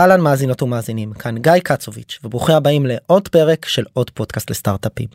אהלן מאזינות ומאזינים, כאן גיא קצוביץ', וברוכים הבאים לעוד פרק של עוד פודקאסט לסטארט-אפים.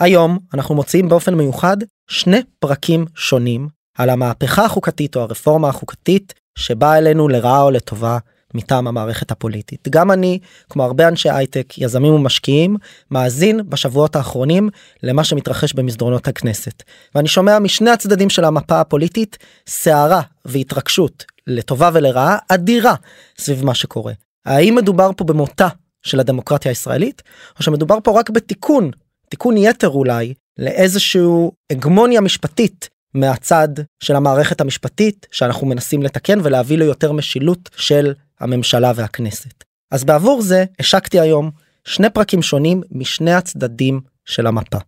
היום אנחנו מוציאים באופן מיוחד שני פרקים שונים על המהפכה החוקתית או הרפורמה החוקתית שבאה אלינו לרעה או לטובה מטעם המערכת הפוליטית. גם אני, כמו הרבה אנשי הייטק, יזמים ומשקיעים, מאזין בשבועות האחרונים למה שמתרחש במסדרונות הכנסת. ואני שומע משני הצדדים של המפה הפוליטית סערה והתרגשות לטובה ולרעה אדירה סביב מה שקורה. האם מדובר פה במותה של הדמוקרטיה הישראלית, או שמדובר פה רק בתיקון, תיקון יתר אולי, לאיזשהו הגמוניה משפטית מהצד של המערכת המשפטית שאנחנו מנסים לתקן ולהביא ליותר משילות של הממשלה והכנסת. אז בעבור זה השקתי היום שני פרקים שונים משני הצדדים של המפה.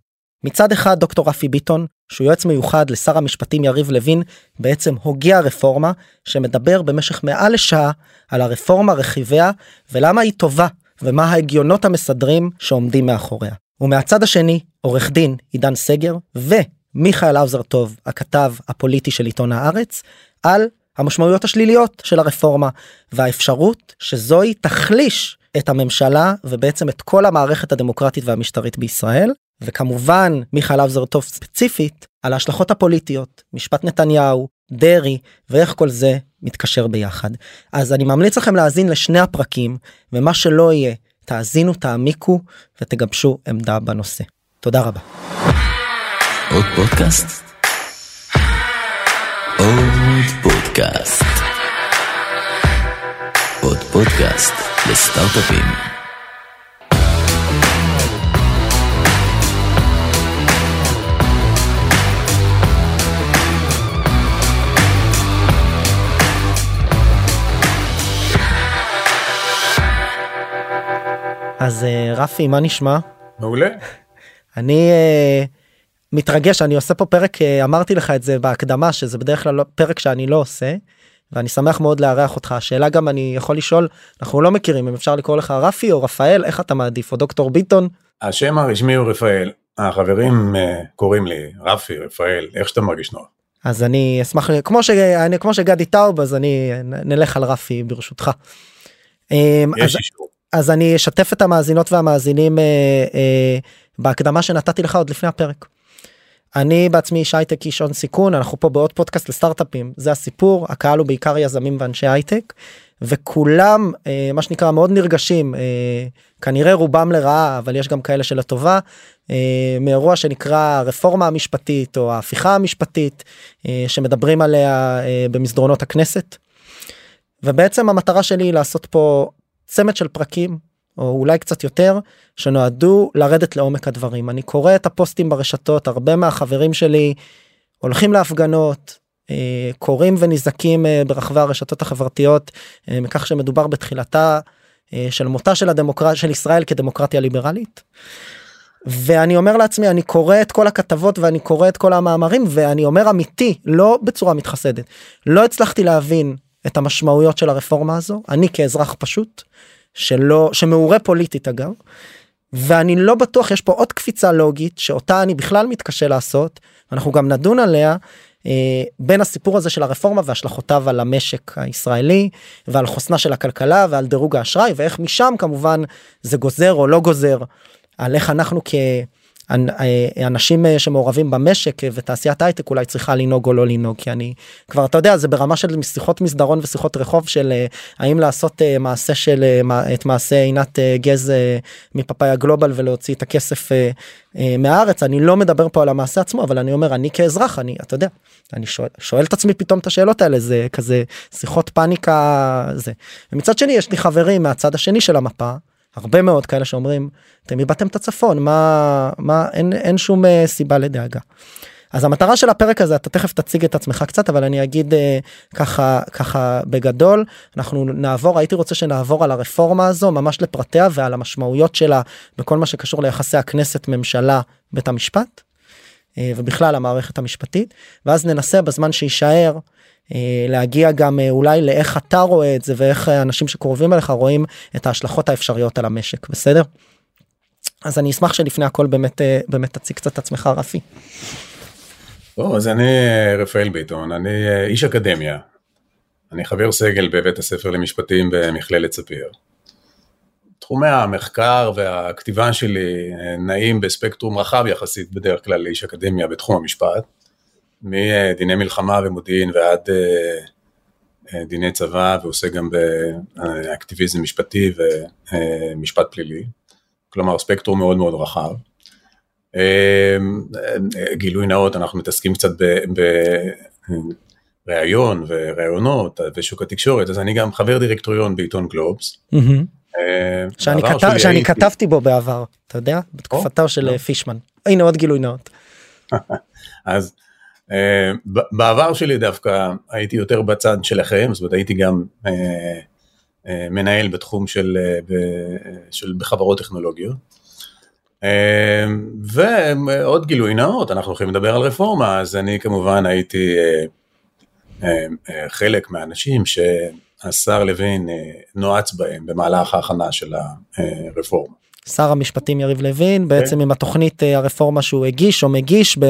מצד אחד דוקטור רפי ביטון שהוא יועץ מיוחד לשר המשפטים יריב לוין בעצם הוגה הרפורמה שמדבר במשך מעל לשעה על הרפורמה רכיביה ולמה היא טובה ומה ההגיונות המסדרים שעומדים מאחוריה. ומהצד השני עורך דין עידן סגר ומיכאל האוזר טוב הכתב הפוליטי של עיתון הארץ על המשמעויות השליליות של הרפורמה והאפשרות שזוהי תחליש את הממשלה ובעצם את כל המערכת הדמוקרטית והמשטרית בישראל וכמובן מיכאל אבזרטוב ספציפית על ההשלכות הפוליטיות משפט נתניהו דרעי ואיך כל זה מתקשר ביחד אז אני ממליץ לכם להאזין לשני הפרקים ומה שלא יהיה תאזינו תעמיקו ותגבשו עמדה בנושא תודה רבה. עוד פודקאסט? עוד פודקאסט. עוד פודקאסט לסטארט-אפים. אז אה, רפי מה נשמע? מעולה. אני אה, מתרגש אני עושה פה פרק אה, אמרתי לך את זה בהקדמה שזה בדרך כלל לא, פרק שאני לא עושה. ואני שמח מאוד לארח אותך השאלה גם אני יכול לשאול אנחנו לא מכירים אם אפשר לקרוא לך רפי או רפאל איך אתה מעדיף או דוקטור ביטון. השם הרשמי הוא רפאל החברים קוראים לי רפי רפאל איך שאתה מרגיש נוח. אז אני אשמח כמו שאני כמו שגדי טאוב אז אני נלך על רפי ברשותך. יש אז, אישור. אז אני אשתף את המאזינות והמאזינים אה, אה, בהקדמה שנתתי לך עוד לפני הפרק. אני בעצמי איש הייטק איש הון סיכון אנחנו פה בעוד פודקאסט לסטארט-אפים זה הסיפור הקהל הוא בעיקר יזמים ואנשי הייטק וכולם אה, מה שנקרא מאוד נרגשים אה, כנראה רובם לרעה אבל יש גם כאלה שלטובה אה, מאירוע שנקרא רפורמה המשפטית או ההפיכה המשפטית אה, שמדברים עליה אה, במסדרונות הכנסת. ובעצם המטרה שלי היא לעשות פה צמד של פרקים או אולי קצת יותר שנועדו לרדת לעומק הדברים אני קורא את הפוסטים ברשתות הרבה מהחברים שלי הולכים להפגנות אה, קוראים ונזעקים אה, ברחבי הרשתות החברתיות אה, מכך שמדובר בתחילתה של מותה של הדמוקרטיה של ישראל כדמוקרטיה ליברלית. ואני אומר לעצמי אני קורא את כל הכתבות ואני קורא את כל המאמרים ואני אומר אמיתי לא בצורה מתחסדת לא הצלחתי להבין את המשמעויות של הרפורמה הזו אני כאזרח פשוט שלא שמעורה פוליטית אגב. ואני לא בטוח יש פה עוד קפיצה לוגית שאותה אני בכלל מתקשה לעשות אנחנו גם נדון עליה אה, בין הסיפור הזה של הרפורמה והשלכותיו על המשק הישראלי ועל חוסנה של הכלכלה ועל דירוג האשראי ואיך משם כמובן זה גוזר או לא גוזר על איך אנחנו כ... אה, אנשים אה, שמעורבים במשק אה, ותעשיית הייטק אולי צריכה לנהוג או לא לנהוג כי אני כבר אתה יודע זה ברמה של שיחות מסדרון ושיחות רחוב של האם לעשות מעשה של את מעשה עינת גז מפאפאיה גלובל ולהוציא את הכסף מהארץ. אני לא מדבר פה על המעשה עצמו אבל אני אומר אני כאזרח אני אתה יודע אני שואל, שואל את עצמי פתאום את השאלות האלה זה כזה שיחות פאניקה זה. ומצד שני יש לי חברים מהצד השני של המפה הרבה מאוד כאלה שאומרים אתם איבדתם את הצפון מה מה אין אין שום uh, סיבה לדאגה. אז המטרה של הפרק הזה אתה תכף תציג את עצמך קצת אבל אני אגיד uh, ככה ככה בגדול אנחנו נעבור הייתי רוצה שנעבור על הרפורמה הזו ממש לפרטיה ועל המשמעויות שלה בכל מה שקשור ליחסי הכנסת ממשלה בית המשפט uh, ובכלל המערכת המשפטית ואז ננסה בזמן שיישאר אה, להגיע גם אה, אולי לאיך אתה רואה את זה ואיך אנשים שקרובים אליך רואים את ההשלכות האפשריות על המשק בסדר. אז אני אשמח שלפני הכל באמת אה, באמת תציג קצת את עצמך רפי. טוב, אז אני רפאל ביטון אני איש אקדמיה אני חבר סגל בבית הספר למשפטים במכללת ספיר. תחומי המחקר והכתיבה שלי נעים בספקטרום רחב יחסית בדרך כלל לאיש אקדמיה בתחום המשפט, מדיני מלחמה ומודיעין ועד אה, אה, דיני צבא ועושה גם באקטיביזם משפטי ומשפט פלילי, כלומר ספקטרום מאוד מאוד רחב. אה, גילוי נאות, אנחנו מתעסקים קצת בראיון וראיונות ושוק התקשורת, אז אני גם חבר דירקטוריון בעיתון גלובס. שאני, כתב, שאני הייתי... כתבתי בו בעבר, אתה יודע? בתקופתו של לא. פישמן. הנה עוד גילוי נאות. אז אה, בעבר שלי דווקא הייתי יותר בצד שלכם, זאת אומרת הייתי גם אה, אה, מנהל בתחום של, של בחברות טכנולוגיות. ועוד גילוי נאות, אנחנו הולכים לדבר על רפורמה, אז אני כמובן הייתי חלק מהאנשים שהשר לוין נועץ בהם במהלך ההכנה של הרפורמה. שר המשפטים יריב לוין okay. בעצם עם התוכנית אה, הרפורמה שהוא הגיש או מגיש ב,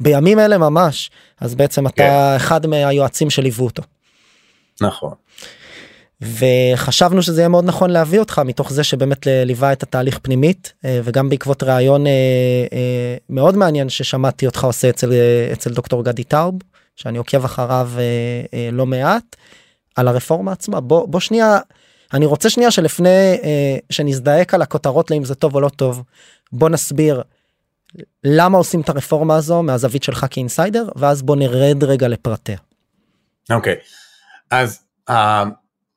בימים אלה ממש אז בעצם אתה okay. כן. אחד מהיועצים שליוו אותו. נכון. וחשבנו שזה יהיה מאוד נכון להביא אותך מתוך זה שבאמת ליווה את התהליך פנימית אה, וגם בעקבות ראיון אה, מאוד מעניין ששמעתי אותך עושה אצל אצל דוקטור גדי טאוב שאני עוקב אחריו לא מעט על הרפורמה עצמה בוא בוא שנייה אני רוצה שנייה שלפני אה, שנזדעק על הכותרות לאם זה טוב או לא טוב בוא נסביר למה עושים את הרפורמה הזו מהזווית שלך כאינסיידר ואז בוא נרד רגע לפרטיה. אוקיי okay. אז uh,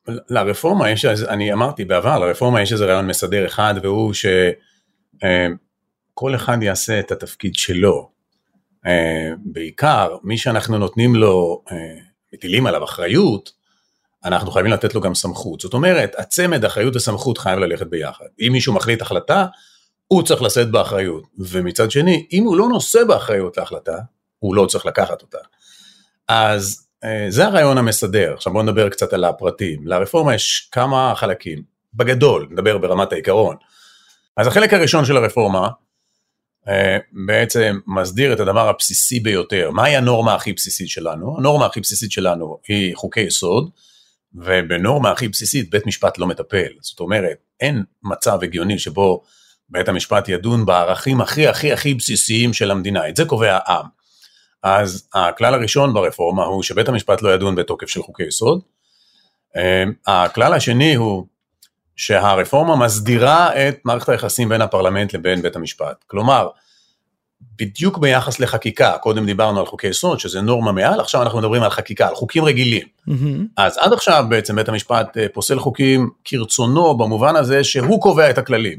לרפורמה יש אני אמרתי בעבר לרפורמה יש איזה רעיון מסדר אחד והוא שכל uh, אחד יעשה את התפקיד שלו. Uh, בעיקר מי שאנחנו נותנים לו מטילים עליו אחריות אנחנו חייבים לתת לו גם סמכות. זאת אומרת, הצמד אחריות וסמכות חייב ללכת ביחד. אם מישהו מחליט החלטה, הוא צריך לשאת באחריות. ומצד שני, אם הוא לא נושא באחריות להחלטה, הוא לא צריך לקחת אותה. אז אה, זה הרעיון המסדר. עכשיו בואו נדבר קצת על הפרטים. לרפורמה יש כמה חלקים. בגדול, נדבר ברמת העיקרון. אז החלק הראשון של הרפורמה, אה, בעצם מסדיר את הדבר הבסיסי ביותר. מהי הנורמה הכי בסיסית שלנו? הנורמה הכי בסיסית שלנו היא חוקי יסוד, ובנורמה הכי בסיסית בית משפט לא מטפל. זאת אומרת, אין מצב הגיוני שבו בית המשפט ידון בערכים הכי הכי הכי בסיסיים של המדינה, את זה קובע העם. אז הכלל הראשון ברפורמה הוא שבית המשפט לא ידון בתוקף של חוקי יסוד. אמ, הכלל השני הוא שהרפורמה מסדירה את מערכת היחסים בין הפרלמנט לבין בית המשפט. כלומר, בדיוק ביחס לחקיקה, קודם דיברנו על חוקי יסוד, שזה נורמה מעל, עכשיו אנחנו מדברים על חקיקה, על חוקים רגילים. Mm-hmm. אז עד עכשיו בעצם בית המשפט אה, פוסל חוקים כרצונו, במובן הזה שהוא קובע את הכללים.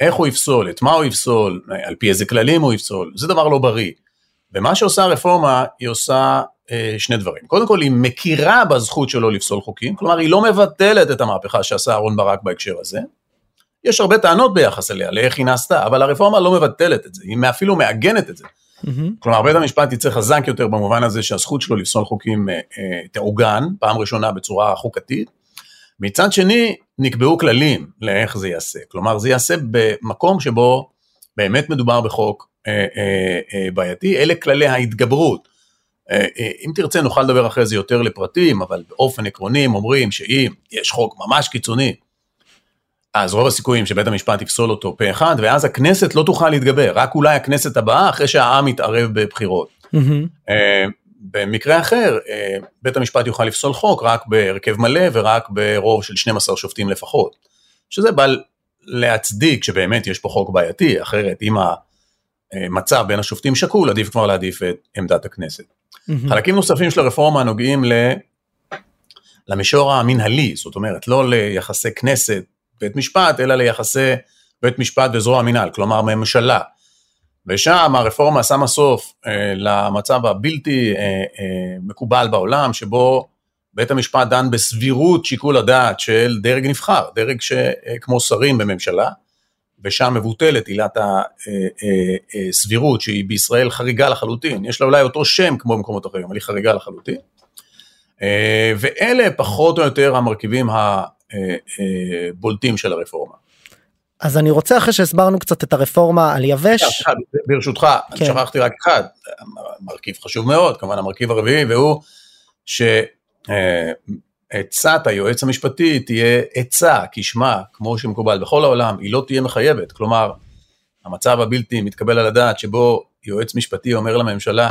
איך הוא יפסול, את מה הוא יפסול, על פי איזה כללים הוא יפסול, זה דבר לא בריא. ומה שעושה הרפורמה, היא עושה אה, שני דברים. קודם כל, היא מכירה בזכות שלו לפסול חוקים, כלומר, היא לא מבטלת את המהפכה שעשה אהרן ברק בהקשר הזה. יש הרבה טענות ביחס אליה, לאיך היא נעשתה, אבל הרפורמה לא מבטלת את זה, היא אפילו מעגנת את זה. Mm-hmm. כלומר, בית המשפט יצא חזק יותר במובן הזה שהזכות שלו לפסול חוקים אה, אה, תעוגן, פעם ראשונה בצורה חוקתית. מצד שני, נקבעו כללים לאיך זה ייעשה. כלומר, זה ייעשה במקום שבו באמת מדובר בחוק אה, אה, אה, בעייתי, אלה כללי ההתגברות. אה, אה, אם תרצה נוכל לדבר אחרי זה יותר לפרטים, אבל באופן עקרוני אומרים שאם יש חוק ממש קיצוני, אז רוב הסיכויים שבית המשפט יפסול אותו פה אחד, ואז הכנסת לא תוכל להתגבר, רק אולי הכנסת הבאה אחרי שהעם יתערב בבחירות. Mm-hmm. במקרה אחר, אה, בית המשפט יוכל לפסול חוק רק בהרכב מלא ורק ברוב של 12 שופטים לפחות. שזה בא להצדיק שבאמת יש פה חוק בעייתי, אחרת אם המצב בין השופטים שקול, עדיף כבר להעדיף את עמדת הכנסת. Mm-hmm. חלקים נוספים של הרפורמה נוגעים ל... למישור המנהלי, זאת אומרת, לא ליחסי כנסת בית משפט, אלא ליחסי בית משפט וזרוע המינהל, כלומר ממשלה. ושם הרפורמה שמה סוף אה, למצב הבלתי אה, אה, מקובל בעולם, שבו בית המשפט דן בסבירות שיקול הדעת של דרג נבחר, דרג שכמו שרים בממשלה, ושם מבוטלת עילת הסבירות, שהיא בישראל חריגה לחלוטין, יש לה אולי אותו שם כמו במקומות אחרים, אבל היא חריגה לחלוטין. ואלה פחות או יותר המרכיבים הבולטים של הרפורמה. אז אני רוצה אחרי שהסברנו קצת את הרפורמה על יבש. ברשותך, כן. שכחתי רק אחד, מרכיב חשוב מאוד, כמובן המרכיב הרביעי, והוא אה, עצת היועץ המשפטי תהיה עצה, כשמה, כמו שמקובל בכל העולם, היא לא תהיה מחייבת. כלומר, המצב הבלתי מתקבל על הדעת שבו יועץ משפטי אומר לממשלה,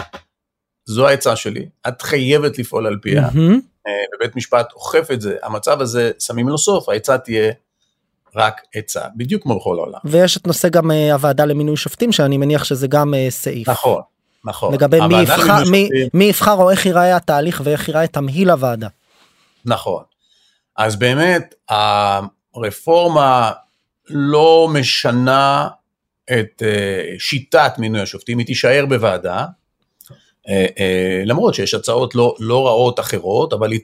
זו העצה שלי, את חייבת לפעול על פיה, מהמם. אה, בבית משפט אוכף את זה, המצב הזה, שמים לו סוף, העצה תהיה רק עצה, בדיוק כמו בכל העולם. ויש את נושא גם אה, הוועדה למינוי שופטים שאני מניח שזה גם אה, סעיף. נכון, נכון. לגבי מי יבחר, מי, מי יבחר או איך ייראה התהליך ואיך ייראה תמהיל הוועדה. נכון. אז באמת, הרפורמה לא משנה את אה, שיטת מינוי השופטים, היא תישאר בוועדה, אה, אה, למרות שיש הצעות לא, לא רעות אחרות, אבל היא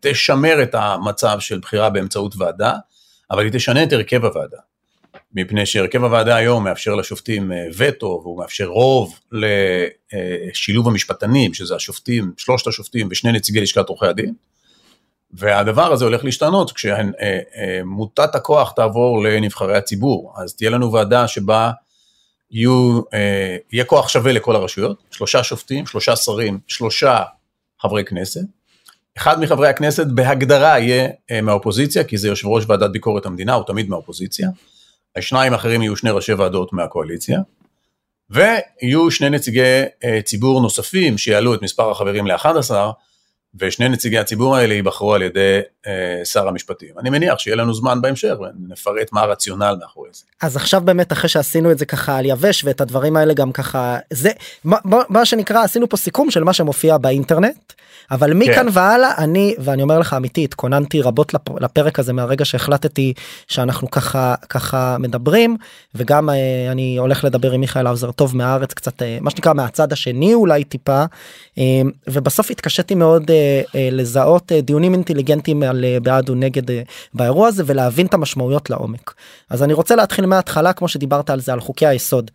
תשמר את המצב של בחירה באמצעות ועדה, אבל היא תשנה את הרכב הוועדה. מפני שהרכב הוועדה היום מאפשר לשופטים אה, וטו, והוא מאפשר רוב לשילוב המשפטנים, שזה השופטים, שלושת השופטים ושני נציגי לשכת עורכי הדין. והדבר הזה הולך להשתנות כשמוטת הכוח תעבור לנבחרי הציבור. אז תהיה לנו ועדה שבה יהיו, אה, יהיה כוח שווה לכל הרשויות, שלושה שופטים, שלושה שרים, שלושה חברי כנסת. אחד מחברי הכנסת בהגדרה יהיה אה, מהאופוזיציה, כי זה יושב ראש ועדת ביקורת המדינה, הוא תמיד מהאופוזיציה. השניים האחרים יהיו שני ראשי ועדות מהקואליציה. ויהיו שני נציגי אה, ציבור נוספים שיעלו את מספר החברים ל-11, ושני נציגי הציבור האלה ייבחרו על ידי אה, שר המשפטים. אני מניח שיהיה לנו זמן בהמשך ונפרט מה הרציונל מאחורי זה. אז עכשיו באמת אחרי שעשינו את זה ככה על יבש ואת הדברים האלה גם ככה זה מה, מה- שנקרא עשינו פה סיכום של מה שמופיע באינטרנט אבל מכאן כן. והלאה אני ואני אומר לך אמיתי התכוננתי רבות לפ, לפרק הזה מהרגע שהחלטתי שאנחנו ככה ככה מדברים וגם אה, אני הולך לדבר עם מיכאל האוזר טוב מהארץ קצת אה, מה שנקרא מהצד השני אולי טיפה אה, ובסוף התקשיתי מאוד אה, אה, לזהות אה, דיונים אינטליגנטיים על אה, בעד ונגד אה, באירוע הזה ולהבין את המשמעויות לעומק. אז אני רוצה להתחיל מההתחלה כמו שדיברת על זה על חוקי היסוד.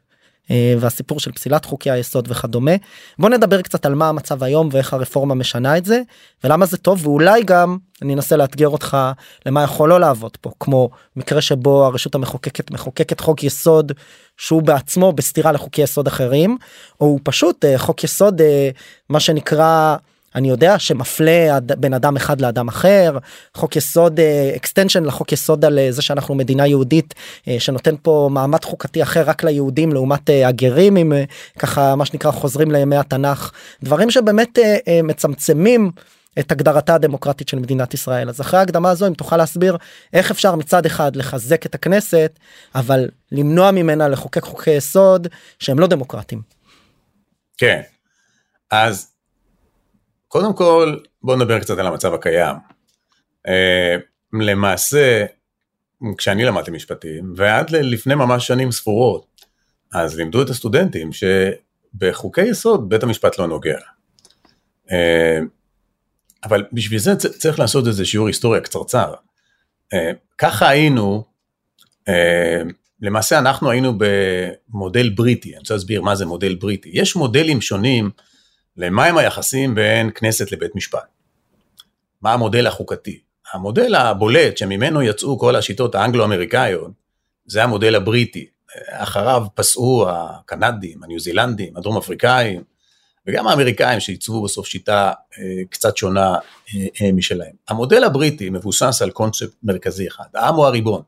אה, והסיפור של פסילת חוקי היסוד וכדומה. בוא נדבר קצת על מה המצב היום ואיך הרפורמה משנה את זה ולמה זה טוב ואולי גם אני אנסה לאתגר אותך למה יכול לא לעבוד פה כמו מקרה שבו הרשות המחוקקת מחוקקת חוק יסוד שהוא בעצמו בסתירה לחוקי יסוד אחרים או הוא פשוט אה, חוק יסוד אה, מה שנקרא אני יודע שמפלה בין אדם אחד לאדם אחר חוק יסוד extension לחוק יסוד על אה, זה שאנחנו מדינה יהודית אה, שנותן פה מעמד חוקתי אחר רק ליהודים לעומת אה, הגרים אם אה, ככה מה שנקרא חוזרים לימי התנ"ך. דברים שבאמת אה, אה, מצמצמים את הגדרתה הדמוקרטית של מדינת ישראל. אז אחרי ההקדמה הזו אם תוכל להסביר איך אפשר מצד אחד לחזק את הכנסת אבל למנוע ממנה לחוקק חוקי יסוד שהם לא דמוקרטיים. כן, אז קודם כל בואו נדבר קצת על המצב הקיים. אה, למעשה, כשאני למדתי משפטים, ועד לפני ממש שנים ספורות, אז לימדו את הסטודנטים שבחוקי יסוד בית המשפט לא נוגע. אה, אבל בשביל זה צריך לעשות איזה שיעור היסטוריה קצרצר. אה, ככה היינו, למעשה אנחנו היינו במודל בריטי, אני רוצה להסביר מה זה מודל בריטי. יש מודלים שונים למהם היחסים בין כנסת לבית משפט. מה המודל החוקתי? המודל הבולט שממנו יצאו כל השיטות האנגלו-אמריקאיות, זה המודל הבריטי. אחריו פסעו הקנדים, הניו זילנדים, הדרום אפריקאים, וגם האמריקאים שעיצבו בסוף שיטה אה, קצת שונה אה, אה, משלהם. המודל הבריטי מבוסס על קונספט מרכזי אחד, העם הוא הריבון.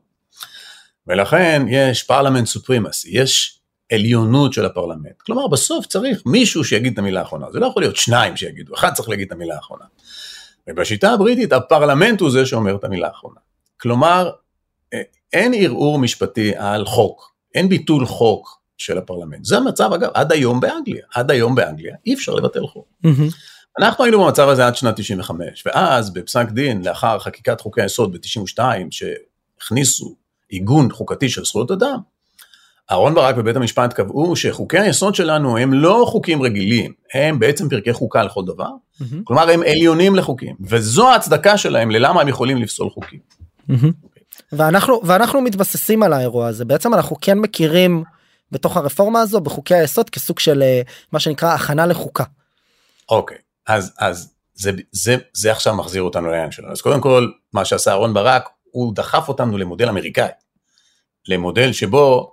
ולכן יש פרלמנט סופרימסי, יש עליונות של הפרלמנט. כלומר, בסוף צריך מישהו שיגיד את המילה האחרונה. זה לא יכול להיות שניים שיגידו, אחד צריך להגיד את המילה האחרונה. ובשיטה הבריטית הפרלמנט הוא זה שאומר את המילה האחרונה. כלומר, אה, אין ערעור משפטי על חוק, אין ביטול חוק של הפרלמנט. זה המצב, אגב, עד היום באנגליה. עד היום באנגליה אי אפשר לבטל חוק. אנחנו היינו במצב הזה עד שנת 95, ואז בפסק דין, לאחר חקיקת חוקי היסוד ב-92, שהכניסו עיגון חוקתי של זכויות אדם, אהרן ברק ובית המשפט קבעו שחוקי היסוד שלנו הם לא חוקים רגילים, הם בעצם פרקי חוקה לכל דבר, כלומר הם עליונים לחוקים, וזו ההצדקה שלהם ללמה הם יכולים לפסול חוקים. ואנחנו ואנחנו מתבססים על האירוע הזה בעצם אנחנו כן מכירים בתוך הרפורמה הזו בחוקי היסוד כסוג של אה, מה שנקרא הכנה לחוקה. אוקיי, אז, אז זה, זה, זה עכשיו מחזיר אותנו לעניין שלנו. אז קודם כל, מה שעשה אהרן ברק, הוא דחף אותנו למודל אמריקאי. למודל שבו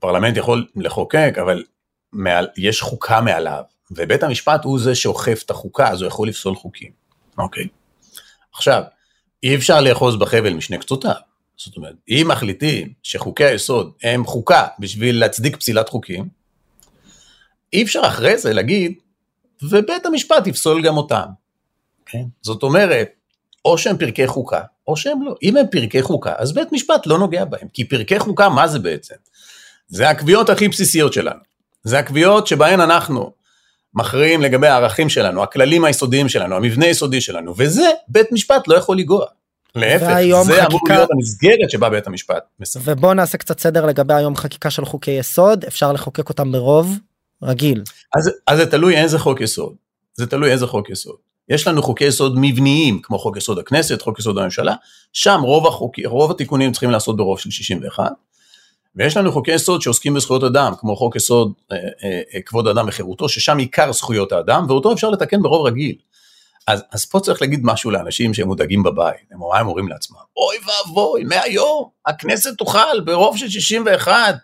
הפרלמנט יכול לחוקק, אבל מעל, יש חוקה מעליו, ובית המשפט הוא זה שאוכף את החוקה, אז הוא יכול לפסול חוקים. אוקיי. עכשיו, אי אפשר לאחוז בחבל משני קצותיו. זאת אומרת, אם מחליטים שחוקי היסוד הם חוקה בשביל להצדיק פסילת חוקים, אי אפשר אחרי זה להגיד, ובית המשפט יפסול גם אותם. כן? זאת אומרת, או שהם פרקי חוקה, או שהם לא. אם הם פרקי חוקה, אז בית משפט לא נוגע בהם. כי פרקי חוקה, מה זה בעצם? זה הקביעות הכי בסיסיות שלנו. זה הקביעות שבהן אנחנו מכריעים לגבי הערכים שלנו, הכללים היסודיים שלנו, המבנה היסודי שלנו, וזה בית משפט לא יכול לנגוע. להפך, זה חקיקה... אמור להיות המסגרת שבה בית המשפט מספר. ובוא נעשה קצת סדר לגבי היום חקיקה של חוקי יסוד, אפשר לחוקק אותם ברוב רגיל. אז, אז זה תלוי איזה חוק יסוד. זה תלוי איזה חוק יסוד. יש לנו חוקי יסוד מבניים, כמו חוק יסוד הכנסת, חוק יסוד הממשלה, שם רוב, החוק, רוב התיקונים צריכים לעשות ברוב של 61, ויש לנו חוקי יסוד שעוסקים בזכויות אדם, כמו חוק יסוד אה, אה, אה, כבוד האדם וחירותו, ששם עיקר זכויות האדם, ואותו אפשר לתקן ברוב רגיל. אז, אז פה צריך להגיד משהו לאנשים שהם מודאגים בבית, הם אולי אומרים לעצמם, אוי ואבוי, מהיום הכנסת תוכל ברוב של 61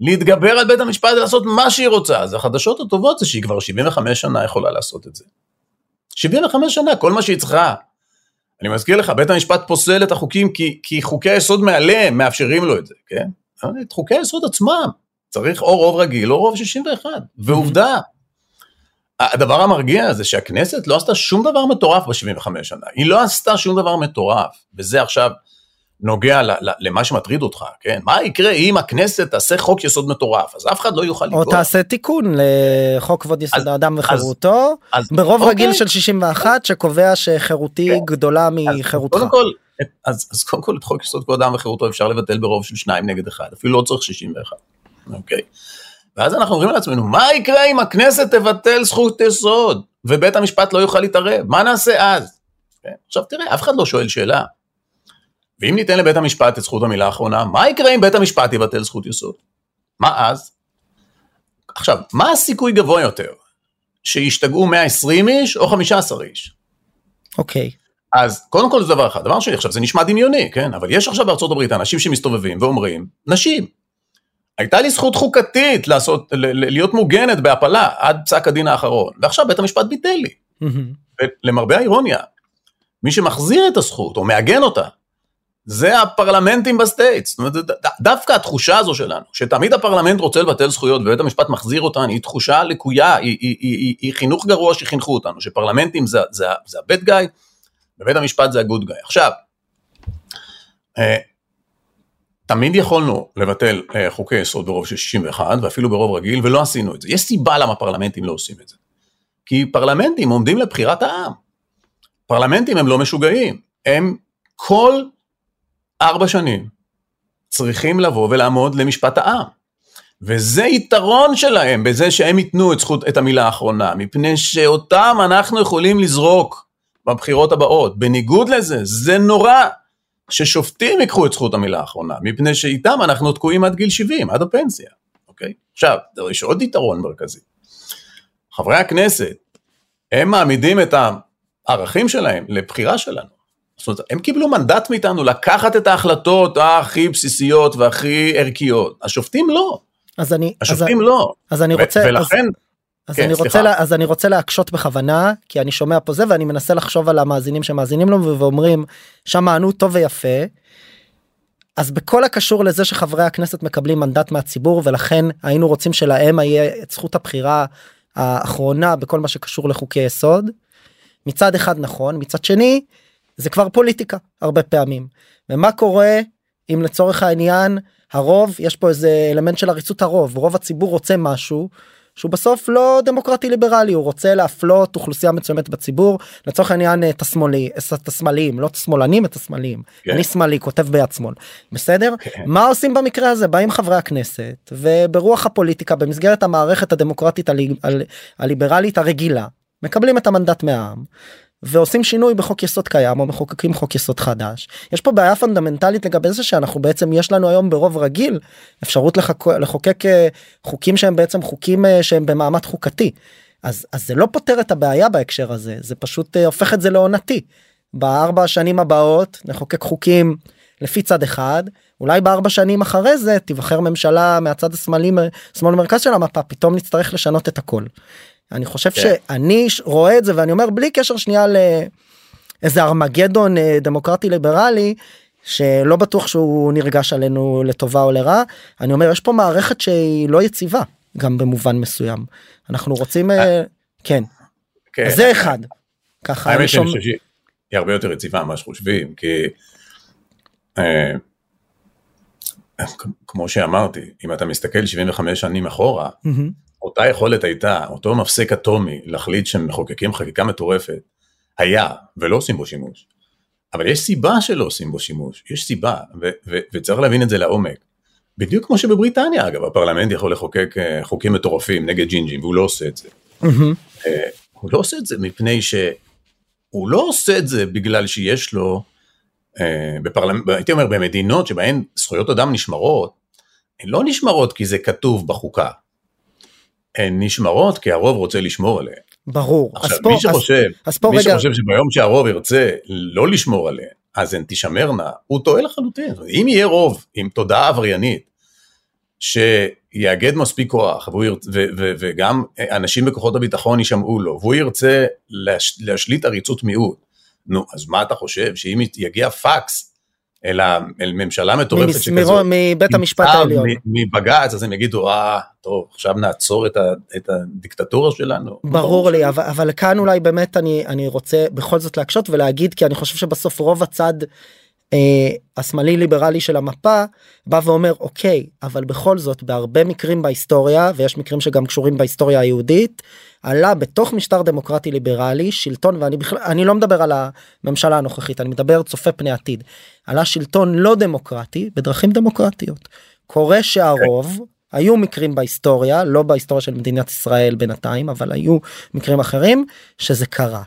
להתגבר על בית המשפט ולעשות מה שהיא רוצה, אז החדשות הטובות זה שהיא כבר 75 שנה יכולה לעשות את זה. 75 שנה, כל מה שהיא צריכה. אני מזכיר לך, בית המשפט פוסל את החוקים כי, כי חוקי היסוד מעליהם מאפשרים לו את זה, כן? את חוקי היסוד עצמם, צריך או רוב רגיל או רוב 61, ועובדה, הדבר המרגיע זה שהכנסת לא עשתה שום דבר מטורף ב-75 שנה, היא לא עשתה שום דבר מטורף, וזה עכשיו נוגע למה שמטריד אותך, כן? מה יקרה אם הכנסת תעשה חוק יסוד מטורף, אז אף אחד לא יוכל לגוע. או תעשה תיקון לחוק כבוד יסוד האדם וחירותו, אז, ברוב אוקיי. רגיל של 61 שקובע שחירותי כן. גדולה מחירותך. קודם כל, אז, אז קודם כל את חוק יסוד כבוד האדם וחירותו אפשר לבטל ברוב של שניים נגד אחד, אפילו לא צריך 61, אוקיי? ואז אנחנו אומרים לעצמנו, מה יקרה אם הכנסת תבטל זכות יסוד ובית המשפט לא יוכל להתערב? מה נעשה אז? כן? עכשיו תראה, אף אחד לא שואל שאלה. ואם ניתן לבית המשפט את זכות המילה האחרונה, מה יקרה אם בית המשפט יבטל זכות יסוד? מה אז? עכשיו, מה הסיכוי גבוה יותר? שישתגעו 120 איש או 15 איש? אוקיי. Okay. אז קודם כל זה דבר אחד. דבר שני, עכשיו זה נשמע דמיוני, כן? אבל יש עכשיו בארצות הברית אנשים שמסתובבים ואומרים, נשים, הייתה לי זכות חוקתית לעשות, להיות מוגנת בהפלה עד פסק הדין האחרון, ועכשיו בית המשפט ביטל לי. למרבה האירוניה, מי שמחזיר את הזכות או מעגן אותה, זה הפרלמנטים ב states. זאת אומרת, דווקא התחושה הזו שלנו, שתמיד הפרלמנט רוצה לבטל זכויות ובית המשפט מחזיר אותן, היא תחושה לקויה, היא, היא, היא, היא, היא חינוך גרוע שחינכו אותנו, שפרלמנטים זה, זה, זה ה bad guy, ובית המשפט זה ה good guy. עכשיו, אה, תמיד יכולנו לבטל אה, חוקי יסוד ברוב של 61 ואפילו ברוב רגיל ולא עשינו את זה. יש סיבה למה פרלמנטים לא עושים את זה. כי פרלמנטים עומדים לבחירת העם. פרלמנטים הם לא משוגעים, הם כל ארבע שנים צריכים לבוא ולעמוד למשפט העם. וזה יתרון שלהם בזה שהם ייתנו את זכות, את המילה האחרונה, מפני שאותם אנחנו יכולים לזרוק בבחירות הבאות. בניגוד לזה, זה נורא ששופטים ייקחו את זכות המילה האחרונה, מפני שאיתם אנחנו תקועים עד גיל 70, עד הפנסיה, אוקיי? עכשיו, יש עוד יתרון מרכזי. חברי הכנסת, הם מעמידים את הערכים שלהם לבחירה שלנו. זאת אומרת, הם קיבלו מנדט מאיתנו לקחת את ההחלטות הכי בסיסיות והכי ערכיות. השופטים לא. אז אני... השופטים אז, לא. אז אני רוצה... ולכן... אז... אז, כן, אני רוצה לה, אז אני רוצה להקשות בכוונה כי אני שומע פה זה ואני מנסה לחשוב על המאזינים שמאזינים לנו ואומרים שמענו טוב ויפה. אז בכל הקשור לזה שחברי הכנסת מקבלים מנדט מהציבור ולכן היינו רוצים שלהם יהיה את זכות הבחירה האחרונה בכל מה שקשור לחוקי יסוד. מצד אחד נכון מצד שני זה כבר פוליטיקה הרבה פעמים ומה קורה אם לצורך העניין הרוב יש פה איזה אלמנט של עריצות הרוב רוב הציבור רוצה משהו שהוא בסוף לא דמוקרטי ליברלי הוא רוצה להפלות אוכלוסייה מצוינת בציבור. לצורך העניין את השמאלי את השמאליים לא את השמאלנים את השמאליים כן. אני שמאלי כותב ביד שמאל. בסדר? כן. מה עושים במקרה הזה? באים חברי הכנסת וברוח הפוליטיקה במסגרת המערכת הדמוקרטית הליברלית הרגילה מקבלים את המנדט מהעם ועושים שינוי בחוק יסוד קיים או מחוקקים חוק יסוד חדש יש פה בעיה פונדמנטלית לגבי זה שאנחנו בעצם יש לנו היום ברוב רגיל אפשרות לחוק, לחוקק אה, חוקים שהם בעצם חוקים אה, שהם במעמד חוקתי אז אז זה לא פותר את הבעיה בהקשר הזה זה פשוט אה, הופך את זה לעונתי. בארבע השנים הבאות נחוקק חוקים לפי צד אחד אולי בארבע שנים אחרי זה תיבחר ממשלה מהצד השמאלי שמאל מרכז של המפה פתאום נצטרך לשנות את הכל. אני חושב כן. שאני רואה את זה ואני אומר בלי קשר שנייה ל... איזה ארמגדון אה, דמוקרטי ליברלי שלא בטוח שהוא נרגש עלינו לטובה או לרע אני אומר יש פה מערכת שהיא לא יציבה גם במובן מסוים אנחנו רוצים אה, כן כן. זה אחד ככה האמת שאני חושב שהיא הרבה יותר יציבה ממה שחושבים, כי אה, כמו שאמרתי, אם אתה מסתכל 75 שנים אחורה, מהמם. אותה יכולת הייתה, אותו מפסק אטומי להחליט שמחוקקים חקיקה מטורפת, היה, ולא עושים בו שימוש. אבל יש סיבה שלא עושים בו שימוש, יש סיבה, ו- ו- וצריך להבין את זה לעומק. בדיוק כמו שבבריטניה, אגב, הפרלמנט יכול לחוקק אה, חוקים מטורפים נגד ג'ינג'ים, והוא לא עושה את זה. אה, הוא לא עושה את זה מפני שהוא לא עושה את זה בגלל שיש לו, אה, בפרלמנט, הייתי אומר במדינות שבהן זכויות אדם נשמרות, הן לא נשמרות כי זה כתוב בחוקה, הן נשמרות כי הרוב רוצה לשמור עליהן. ברור עכשיו פה מי שחושב, פה מי רגע שחושב שביום שהרוב ירצה לא לשמור עליהן, אז הן תישמרנה, הוא טועה לחלוטין. אם יהיה רוב עם תודעה עבריינית, שיאגד מספיק כוח, ירצ... ו- ו- וגם אנשים בכוחות הביטחון יישמעו לו, והוא ירצה להש... להשליט עריצות מיעוט, נו, אז מה אתה חושב, שאם יגיע פקס אל, ה... אל ממשלה מטורפת ממסמירו- מבית המשפט העליון מבג"ץ, אז הם יגידו, אה, טוב, עכשיו נעצור את, ה... את הדיקטטורה שלנו. ברור לי אבל, אבל כאן אולי באמת אני אני רוצה בכל זאת להקשות ולהגיד כי אני חושב שבסוף רוב הצד אה, השמאלי ליברלי של המפה בא ואומר אוקיי אבל בכל זאת בהרבה מקרים בהיסטוריה ויש מקרים שגם קשורים בהיסטוריה היהודית עלה בתוך משטר דמוקרטי ליברלי שלטון ואני בכלל אני לא מדבר על הממשלה הנוכחית אני מדבר צופה פני עתיד עלה שלטון לא דמוקרטי בדרכים דמוקרטיות קורה שהרוב היו מקרים בהיסטוריה לא בהיסטוריה של מדינת ישראל בינתיים אבל היו מקרים אחרים שזה קרה.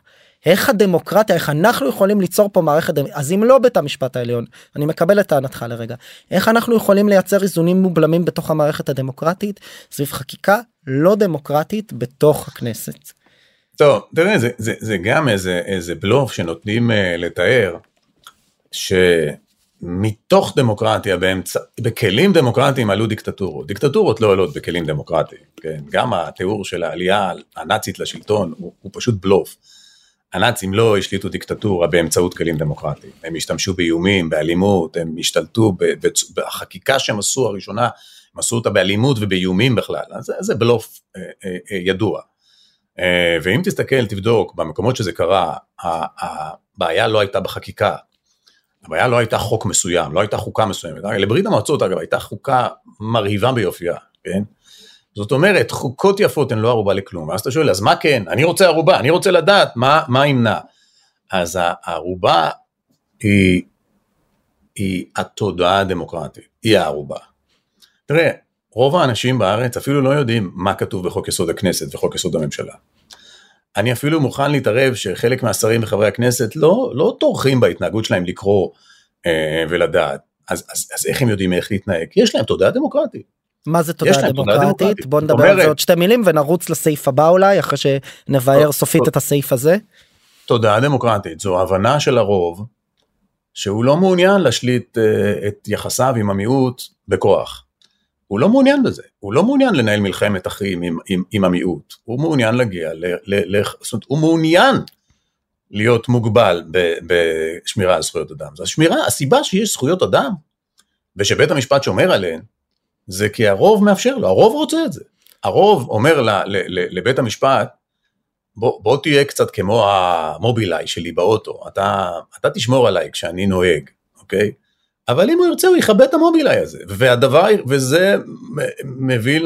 איך הדמוקרטיה איך אנחנו יכולים ליצור פה מערכת אז אם לא בית המשפט העליון אני מקבל את טענתך לרגע איך אנחנו יכולים לייצר איזונים מובלמים בתוך המערכת הדמוקרטית סביב חקיקה לא דמוקרטית בתוך הכנסת. טוב, תראה, זה, זה, זה גם איזה, איזה בלוף שנותנים uh, לתאר, שמתוך דמוקרטיה, באמצע, בכלים דמוקרטיים עלו דיקטטורות. דיקטטורות לא עולות בכלים דמוקרטיים, כן? גם התיאור של העלייה הנאצית לשלטון הוא, הוא פשוט בלוף. הנאצים לא השליטו דיקטטורה באמצעות כלים דמוקרטיים, הם השתמשו באיומים, באלימות, הם השתלטו בצ- בחקיקה שהם עשו הראשונה, הם עשו אותה באלימות ובאיומים בכלל, זה, זה בלוף אה, אה, אה, ידוע. אה, ואם תסתכל, תבדוק, במקומות שזה קרה, הבעיה לא הייתה בחקיקה, הבעיה לא הייתה חוק מסוים, לא הייתה חוקה מסוימת. לברית המועצות, אגב, הייתה חוקה מרהיבה ביופייה, כן? זאת אומרת, חוקות יפות הן לא ערובה לכלום. ואז אתה שואל, אז מה כן? אני רוצה ערובה, אני רוצה לדעת מה, מה ימנע. אז הערובה היא, היא התודעה הדמוקרטית, היא הערובה. תראה, רוב האנשים בארץ אפילו לא יודעים מה כתוב בחוק יסוד הכנסת וחוק יסוד הממשלה. אני אפילו מוכן להתערב שחלק מהשרים וחברי הכנסת לא, לא טורחים בהתנהגות שלהם לקרוא אה, ולדעת. אז, אז, אז איך הם יודעים איך להתנהג? יש להם תודעה דמוקרטית. מה זה תודעה דמוקרטית. בוא נדבר על זה עוד שתי מילים ונרוץ לסעיף הבא אולי אחרי שנבאר טוב, סופית. את הסעיף הזה. תודעה דמוקרטית זו הבנה של הרוב שהוא לא מעוניין להשליט אה, את יחסיו עם המיעוט בכוח. הוא לא מעוניין בזה, הוא לא מעוניין לנהל מלחמת אחים עם, עם, עם המיעוט, הוא מעוניין להגיע, ל, ל, ל, זאת אומרת, הוא מעוניין להיות מוגבל ב, בשמירה על זכויות אדם. אז השמירה, הסיבה שיש זכויות אדם ושבית המשפט שומר עליהן, זה כי הרוב מאפשר לו, הרוב רוצה את זה. הרוב אומר ל, ל, ל, לבית המשפט, בוא, בוא תהיה קצת כמו המובילאיי שלי באוטו, אתה, אתה תשמור עליי כשאני נוהג, אוקיי? אבל אם הוא ירצה הוא יכבד את המובילאיי הזה, והדבר, וזה מביא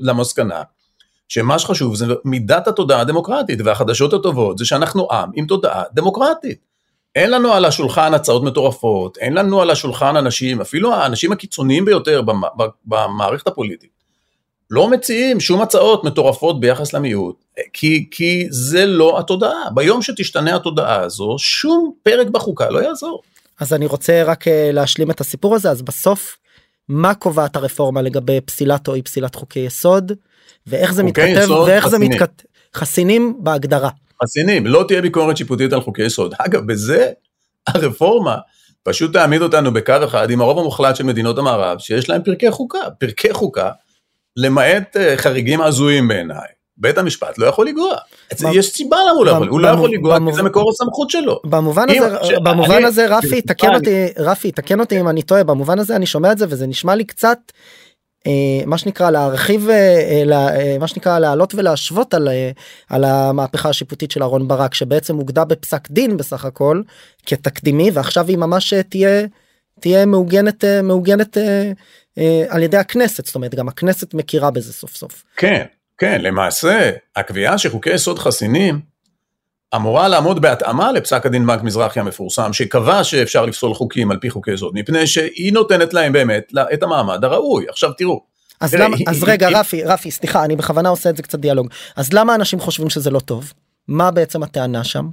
למסקנה שמה שחשוב זה מידת התודעה הדמוקרטית, והחדשות הטובות זה שאנחנו עם עם תודעה דמוקרטית. אין לנו על השולחן הצעות מטורפות, אין לנו על השולחן אנשים, אפילו האנשים הקיצוניים ביותר במ- במערכת הפוליטית, לא מציעים שום הצעות מטורפות ביחס למיעוט, כי, כי זה לא התודעה. ביום שתשתנה התודעה הזו, שום פרק בחוקה לא יעזור. אז אני רוצה רק אה, להשלים את הסיפור הזה אז בסוף מה קובעת הרפורמה לגבי פסילת או אי פסילת חוקי יסוד ואיך זה מתכתב ואיך זה חסינים. מתכתב חסינים בהגדרה חסינים, לא תהיה ביקורת שיפוטית על חוקי יסוד. אגב, בזה הרפורמה פשוט תעמיד אותנו בקו אחד עם הרוב המוחלט של מדינות המערב, שיש להם פרקי חוקה. פרקי חוקה, למעט אה, חריגים הזויים בעיניי, בית המשפט לא יכול לגוע. במ- יש סיבה למה הוא לא יכול, הוא לא יכול לגוע כי זה מקור הסמכות שלו. במובן הזה, ש- במובן אני- הזה רפי תקן אותי רפי תקן אותי אם אני טועה במובן הזה אני שומע את זה וזה נשמע לי קצת מה שנקרא להרחיב אה, אה, אה, מה שנקרא להעלות ולהשוות על, אה, על המהפכה השיפוטית של אהרן ברק שבעצם הוגדה בפסק דין בסך הכל כתקדימי ועכשיו היא ממש אה, תהיה תהיה מעוגנת אה, מעוגנת אה, אה, על ידי הכנסת זאת אומרת גם הכנסת מכירה בזה סוף סוף. כן, כן, למעשה הקביעה שחוקי יסוד חסינים אמורה לעמוד בהתאמה לפסק הדין בנק מזרחי המפורסם שקבע שאפשר לפסול חוקים על פי חוקי יסוד מפני שהיא נותנת להם באמת את המעמד הראוי. עכשיו תראו, אז תראה, למה היא- אז היא- רגע היא- רפי רפי סליחה אני בכוונה עושה את זה קצת דיאלוג אז למה אנשים חושבים שזה לא טוב מה בעצם הטענה שם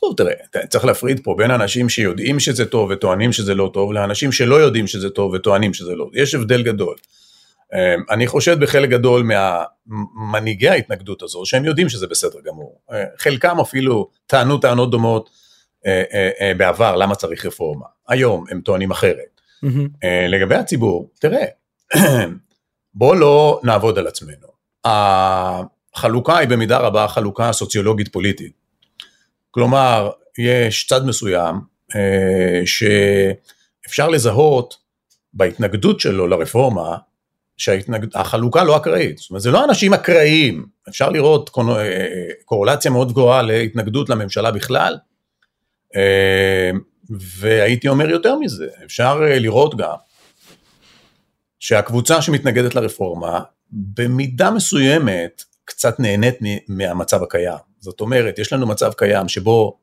טוב תראה, צריך להפריד פה בין אנשים שיודעים שזה טוב וטוענים שזה לא טוב לאנשים שלא יודעים שזה טוב וטוענים שזה לא. יש הבדל גדול. אמ, אני חושד בחלק גדול מהמנהיגי ההתנגדות הזו שהם יודעים שזה בסדר גמור. אה, חלקם אפילו טענו טענות דומות אה, אה, בעבר למה צריך רפורמה. היום הם טוענים אחרת. לגבי הציבור, תראה, בוא לא נעבוד על עצמנו. החלוקה היא במידה רבה חלוקה סוציולוגית פוליטית. כלומר, יש צד מסוים שאפשר לזהות בהתנגדות שלו לרפורמה, שהחלוקה לא אקראית. זאת אומרת, זה לא אנשים אקראיים, אפשר לראות אה, קורלציה מאוד גבוהה להתנגדות לממשלה בכלל, אה, והייתי אומר יותר מזה, אפשר אה, לראות גם שהקבוצה שמתנגדת לרפורמה, במידה מסוימת קצת נהנית מהמצב הקיים. זאת אומרת, יש לנו מצב קיים שבו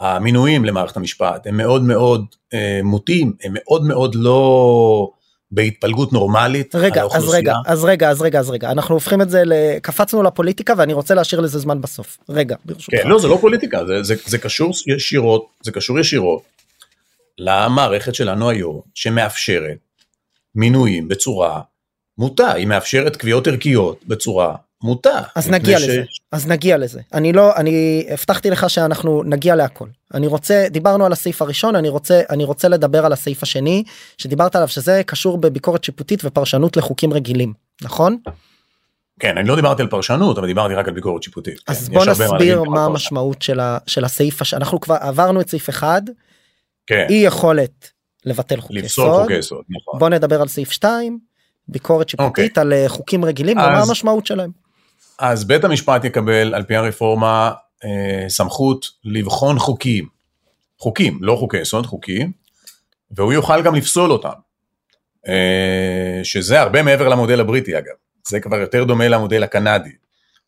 המינויים למערכת המשפט הם מאוד מאוד אה, מוטים, הם מאוד מאוד לא בהתפלגות נורמלית רגע אז. רגע אז רגע אז רגע אז רגע אנחנו הופכים את זה ל... קפצנו לפוליטיקה ואני רוצה להשאיר לזה זמן בסוף רגע ברשותך. כן, לא, זה לא פוליטיקה, זה, זה, זה קשור ישירות, זה קשור ישירות למערכת שלנו היום, שמאפשרת מינויים בצורה מוטה, היא מאפשרת קביעות ערכיות בצורה מוטה. אז נגיע ש- לזה אז נגיע לזה אני לא אני הבטחתי לך שאנחנו נגיע להכל אני רוצה דיברנו על הסעיף הראשון אני רוצה אני רוצה לדבר על הסעיף השני שדיברת עליו שזה קשור בביקורת שיפוטית ופרשנות לחוקים רגילים נכון כן, אני לא דיברתי על פרשנות, אבל דיברתי רק על ביקורת שיפוטית. אז כן, בוא נסביר מה המשמעות של ה- של הסעיף הש... אנחנו כבר עברנו את סעיף אחד כן, אי יכולת לבטל חוקי יסוד נכון. בוא נדבר על סעיף 2 ביקורת שיפוטית אוקיי. על אה, חוקים רגילים ומה אז- המשמעות שלהם. אז בית המשפט יקבל על פי הרפורמה אה, סמכות לבחון חוקים, חוקים, לא חוקי יסוד, חוקים, והוא יוכל גם לפסול אותם, אה, שזה הרבה מעבר למודל הבריטי אגב, זה כבר יותר דומה למודל הקנדי,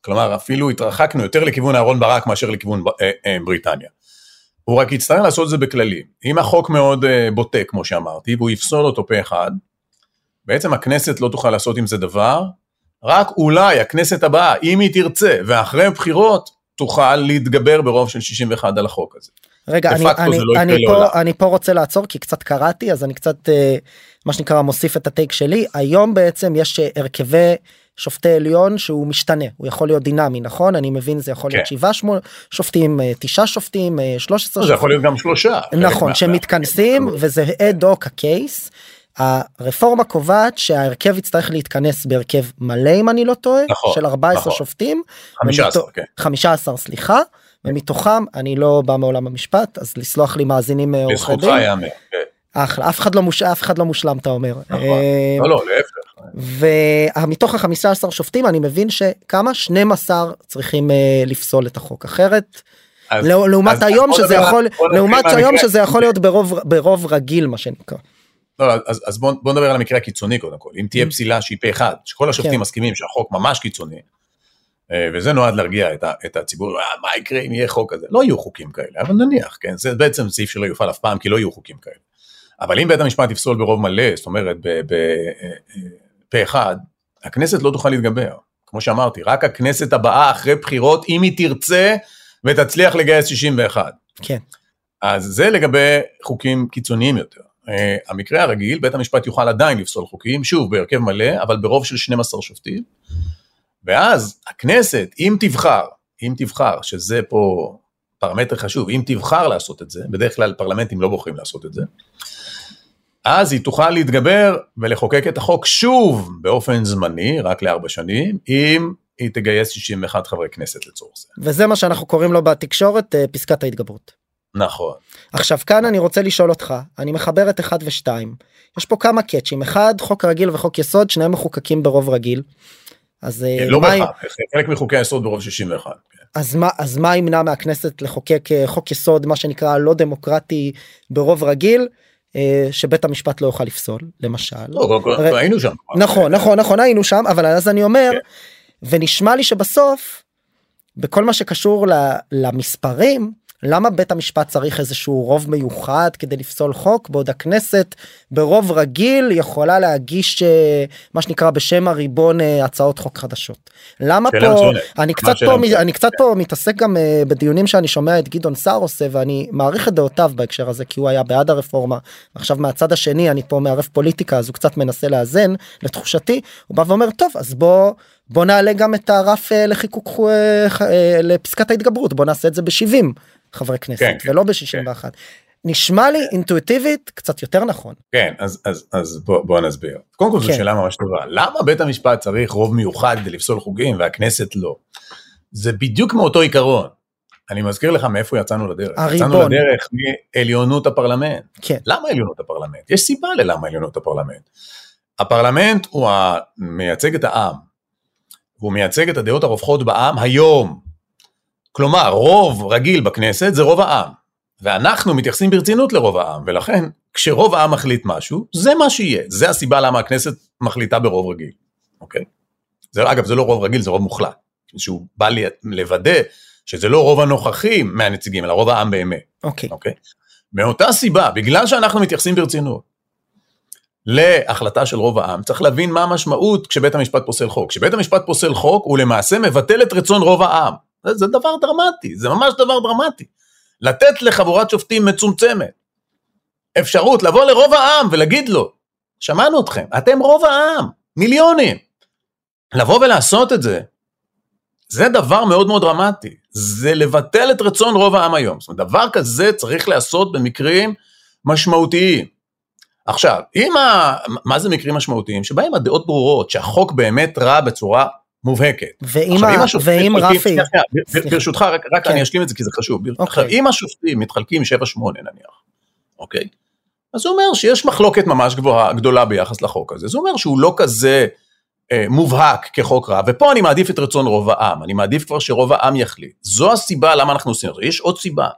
כלומר אפילו התרחקנו יותר לכיוון אהרן ברק מאשר לכיוון אה, אה, בריטניה. הוא רק יצטרך לעשות את זה בכללים. אם החוק מאוד אה, בוטה כמו שאמרתי, והוא יפסול אותו פה אחד, בעצם הכנסת לא תוכל לעשות עם זה דבר, רק אולי הכנסת הבאה, אם היא תרצה, ואחרי בחירות, תוכל להתגבר ברוב של 61 על החוק הזה. רגע אני, אני, לא אני. פה, אני פה רוצה לעצור כי קצת קראתי אז אני קצת אה, מה שנקרא מוסיף את הטייק שלי היום בעצם יש אה, הרכבי שופטי עליון שהוא משתנה הוא יכול להיות דינמי נכון אני מבין זה יכול להיות כן. שבעה שמונה שופטים אה, תשעה שופטים אה, 13 זה יכול להיות גם שלושה. נכון שמתכנסים מה- וזה אד הוק הקייס. הרפורמה קובעת שההרכב יצטרך להתכנס בהרכב מלא אם אני לא טועה נכון, של 14 נכון. שופטים 15, ומתו- כן. 15 סליחה ומתוכם אני לא בא מעולם המשפט אז לסלוח לי מאזינים אה, עורכי דין. כן, אחלה אף אחד לא מוש... אף אחד לא מושלם אתה אומר נכון. אה, לא, לא, להפך. ומתוך ה-15 שופטים אני מבין שכמה 12 צריכים אה, לפסול את החוק אחרת אז- לא- לעומת אז- היום שזה יכול לעומת היום שזה יכול. להיות ברוב ברוב רגיל מה שנקרא. לא, אז, אז בוא, בוא נדבר על המקרה הקיצוני קודם כל. אם תהיה פסילה שהיא פה אחד, שכל השופטים כן. מסכימים שהחוק ממש קיצוני, אה, וזה נועד להרגיע את, ה, את הציבור, "אה, מה יקרה אם יהיה חוק כזה? לא יהיו חוקים כאלה, אבל נניח, כן, זה בעצם סעיף שלא יופעל אף פעם, כי לא יהיו חוקים כאלה. אבל אם בית המשפט יפסול ברוב מלא, זאת אומרת, בפה אחד, הכנסת לא תוכל להתגבר. כמו שאמרתי, רק הכנסת הבאה אחרי בחירות, אם היא תרצה ותצליח לגייס 61. כן. אז זה לגבי חוקים קיצוניים יותר. Uh, המקרה הרגיל, בית המשפט יוכל עדיין לפסול חוקים, שוב בהרכב מלא, אבל ברוב של 12 שופטים, ואז הכנסת, אם תבחר, אם תבחר, שזה פה פרמטר חשוב, אם תבחר לעשות את זה, בדרך כלל פרלמנטים לא בוחרים לעשות את זה, אז היא תוכל להתגבר ולחוקק את החוק שוב באופן זמני, רק לארבע שנים, עם היא תגייס 61 חברי כנסת לצורך זה. וזה מה שאנחנו קוראים לו בתקשורת אה, פסקת ההתגברות. נכון. עכשיו כאן אני רוצה לשאול אותך אני מחבר את אחד ושתיים יש פה כמה קאצ'ים אחד חוק רגיל וחוק יסוד שניהם מחוקקים ברוב רגיל. אז אה, לא מה- בהכרח, חלק מחוקי היסוד ברוב 61. כן. אז מה אז מה ימנע מהכנסת לחוקק אה, חוק יסוד מה שנקרא לא דמוקרטי ברוב רגיל אה, שבית המשפט לא יוכל לפסול למשל. לא, הרי- היינו שם. נכון נכון נכון היינו שם אבל אז אני אומר כן. ונשמע לי שבסוף בכל מה שקשור למספרים למה בית המשפט צריך איזשהו רוב מיוחד כדי לפסול חוק בעוד הכנסת ברוב רגיל יכולה להגיש אה, מה שנקרא בשם הריבון אה, הצעות חוק חדשות. למה פה מצוינת. אני קצת פה מצוינת. אני קצת פה מתעסק גם אה, בדיונים שאני שומע את גדעון סער עושה ואני מעריך את דעותיו בהקשר הזה כי הוא היה בעד הרפורמה עכשיו מהצד השני אני פה מערב פוליטיקה אז הוא קצת מנסה לאזן לתחושתי הוא בא ואומר טוב אז בוא בוא נעלה גם את הרף אה, לחיקוק אה, אה, לפסקת ההתגברות בוא נעשה את זה ב-70 חברי כנסת כן, כן, ולא ב-61. נשמע לי אינטואיטיבית קצת יותר נכון כן, אז, אז, אז בוא, בוא נסביר. קודם כל זו כן. שאלה ממש טובה. למה בית המשפט צריך רוב מיוחד כדי לפסול חוקים והכנסת לא? זה בדיוק מאותו עיקרון. אני מזכיר לך מאיפה יצאנו לדרך. הריבון. יצאנו לדרך מעליונות הפרלמנט. כן למה עליונות הפרלמנט? יש סיבה ללמה עליונות הפרלמנט. הפרלמנט הוא מייצג את העם. והוא מייצג את הדעות הרווחות בעם היום. כלומר, רוב רגיל בכנסת זה רוב העם. ואנחנו מתייחסים ברצינות לרוב העם, ולכן כשרוב העם מחליט משהו, זה מה שיהיה. זה הסיבה למה הכנסת מחליטה ברוב רגיל, אוקיי? זה, אגב, זה לא רוב רגיל, זה רוב מוחלט. שהוא בא לי- לוודא שזה לא רוב הנוכחים מהנציגים, אלא רוב העם באמת. אוקיי אוקיי? מאותה סיבה, בגלל שאנחנו מתייחסים ברצינות להחלטה של רוב העם, צריך להבין מה המשמעות כשבית המשפט פוסל חוק. כשבית המשפט פוסל חוק, הוא למעשה מבטל את רצון רוב העם. זה, זה דבר דרמטי, זה ממש דבר דרמטי. לתת לחבורת שופטים מצומצמת אפשרות לבוא לרוב העם ולהגיד לו, שמענו אתכם, אתם רוב העם, מיליונים. לבוא ולעשות את זה, זה דבר מאוד מאוד דרמטי, זה לבטל את רצון רוב העם היום. זאת אומרת, דבר כזה צריך להיעשות במקרים משמעותיים. עכשיו, אם ה... מה זה מקרים משמעותיים? שבהם הדעות ברורות, שהחוק באמת רע בצורה מובהקת. ואם ה- ואם רפי. ברשותך, רק, רק כן. אני אשלים את זה כי זה חשוב. אוקיי. עכשיו, אם השופטים מתחלקים 7-8 נניח, אוקיי? אז זה אומר שיש מחלוקת ממש גבוהה, גדולה ביחס לחוק הזה. זה אומר שהוא לא כזה אה, מובהק כחוק רע, ופה אני מעדיף את רצון רוב העם, אני מעדיף כבר שרוב העם יחליט. זו הסיבה למה אנחנו עושים את זה. יש עוד סיבה.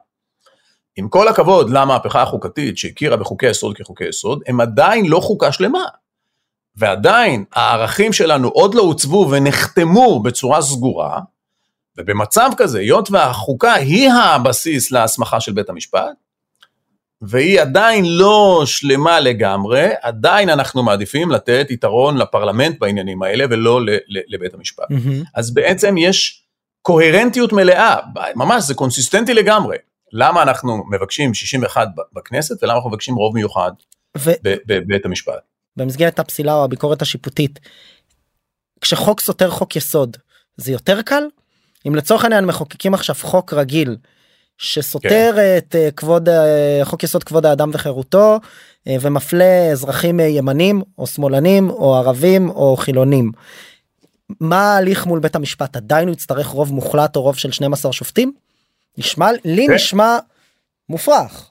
עם כל הכבוד למהפכה החוקתית שהכירה בחוקי היסוד כחוקי יסוד, הם עדיין לא חוקה שלמה. ועדיין הערכים שלנו עוד לא עוצבו ונחתמו בצורה סגורה, ובמצב כזה, היות והחוקה היא הבסיס להסמכה של בית המשפט, והיא עדיין לא שלמה לגמרי, עדיין אנחנו מעדיפים לתת יתרון לפרלמנט בעניינים האלה ולא לבית המשפט. מהמם. אז בעצם יש קוהרנטיות מלאה, ממש זה קונסיסטנטי לגמרי. למה אנחנו מבקשים 61 ב- בכנסת ולמה אנחנו מבקשים רוב מיוחד ו- בבית המשפט. במסגרת הפסילה או הביקורת השיפוטית כשחוק סותר חוק יסוד זה יותר קל אם לצורך העניין מחוקקים עכשיו חוק רגיל שסותר את אה, כבוד אה, חוק יסוד כבוד האדם וחירותו אה, ומפלה אזרחים ימנים או שמאלנים או ערבים או חילונים. מה ההליך מול בית המשפט עדיין הוא יצטרך רוב מוחלט או רוב של 12 שופטים? נשמע לי כן. נשמע מופרך.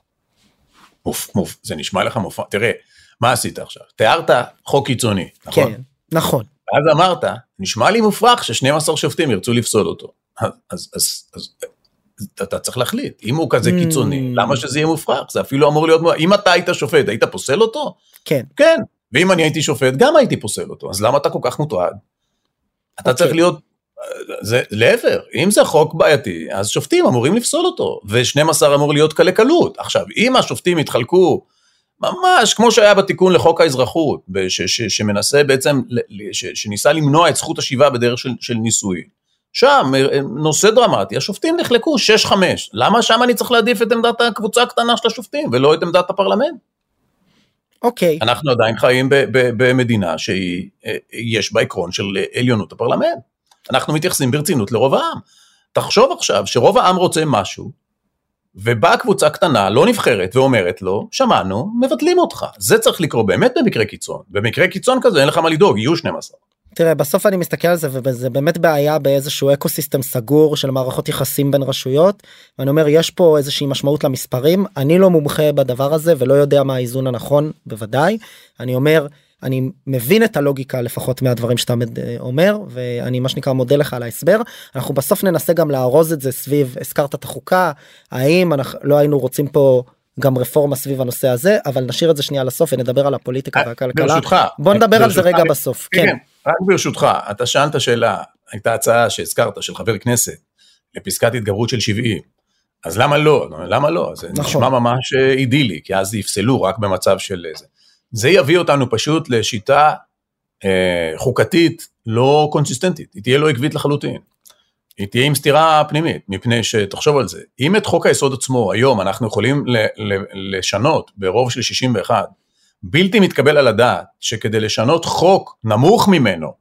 מופ, מופ, זה נשמע לך מופע, תראה, מה עשית עכשיו? תיארת חוק קיצוני, נכון? כן נכון ואז אמרת, נשמע לי מופרך ש-12 שופטים ירצו לפסול אותו. אז, אז, אז, אז אתה, צריך להחליט, אם הוא כזה Mm. קיצוני, למה שזה יהיה מופרך? זה אפילו אמור להיות, אם אתה היית שופט, היית פוסל אותו? כן כן. ואם אני הייתי שופט, גם הייתי פוסל אותו, אז למה אתה כל כך מוטרד? אתה אוקיי. צריך להיות, זה לעבר, אם זה חוק בעייתי, אז שופטים אמורים לפסול אותו, ו-12 אמור להיות קלי קלות. עכשיו, אם השופטים יתחלקו ממש כמו שהיה בתיקון לחוק האזרחות, ש- ש- שמנסה בעצם, ש- שניסה למנוע את זכות השיבה בדרך של, של ניסוי. שם, אה, נושא דרמטי, השופטים נחלקו 6-5. למה שם אני צריך להעדיף את עמדת הקבוצה הקטנה של השופטים, ולא את עמדת הפרלמנט? אוקיי אנחנו עדיין חיים ב- ב- במדינה שהיא, אה, בה עקרון של עליונות הפרלמנט. אנחנו מתייחסים ברצינות לרוב העם. תחשוב עכשיו שרוב העם רוצה משהו, ובאה קבוצה קטנה, לא נבחרת, ואומרת לו, שמענו, מבטלים אותך. זה צריך לקרות באמת במקרה קיצון. במקרה קיצון כזה אין לך מה לדאוג, יהיו 12. תראה בסוף אני מסתכל על זה וזה באמת בעיה באיזשהו אקו סיסטם סגור של מערכות יחסים בין רשויות. ואני אומר יש פה איזושהי משמעות למספרים אני לא מומחה בדבר הזה ולא יודע מה האיזון הנכון בוודאי אני אומר אני מבין את הלוגיקה לפחות מהדברים שאתה אה, אומר ואני מה שנקרא מודה לך על ההסבר אנחנו בסוף ננסה גם לארוז את זה סביב הזכרת את החוקה האם אנחנו לא היינו רוצים פה גם רפורמה סביב הנושא הזה אבל נשאיר את זה שנייה לסוף ונדבר על הפוליטיקה אה, והכלכלה. ברשותך. בוא נדבר על זה רגע בסוף. כן. כן. רק ברשותך אתה שאלת שאלה הייתה הצעה שהזכרת של חבר כנסת לפסקת התגברות של 70 אז למה לא למה לא זה נכון. נשמע ממש אה, אידילי כי אז יפסלו רק במצב של זה. זה יביא אותנו פשוט לשיטה אה, חוקתית לא קונסיסטנטית היא תהיה לא עקבית לחלוטין. היא תהיה עם סתירה פנימית, מפני שתחשוב על זה, אם את חוק היסוד עצמו היום אנחנו יכולים לשנות ברוב של 61, בלתי מתקבל על הדעת שכדי לשנות חוק נמוך ממנו,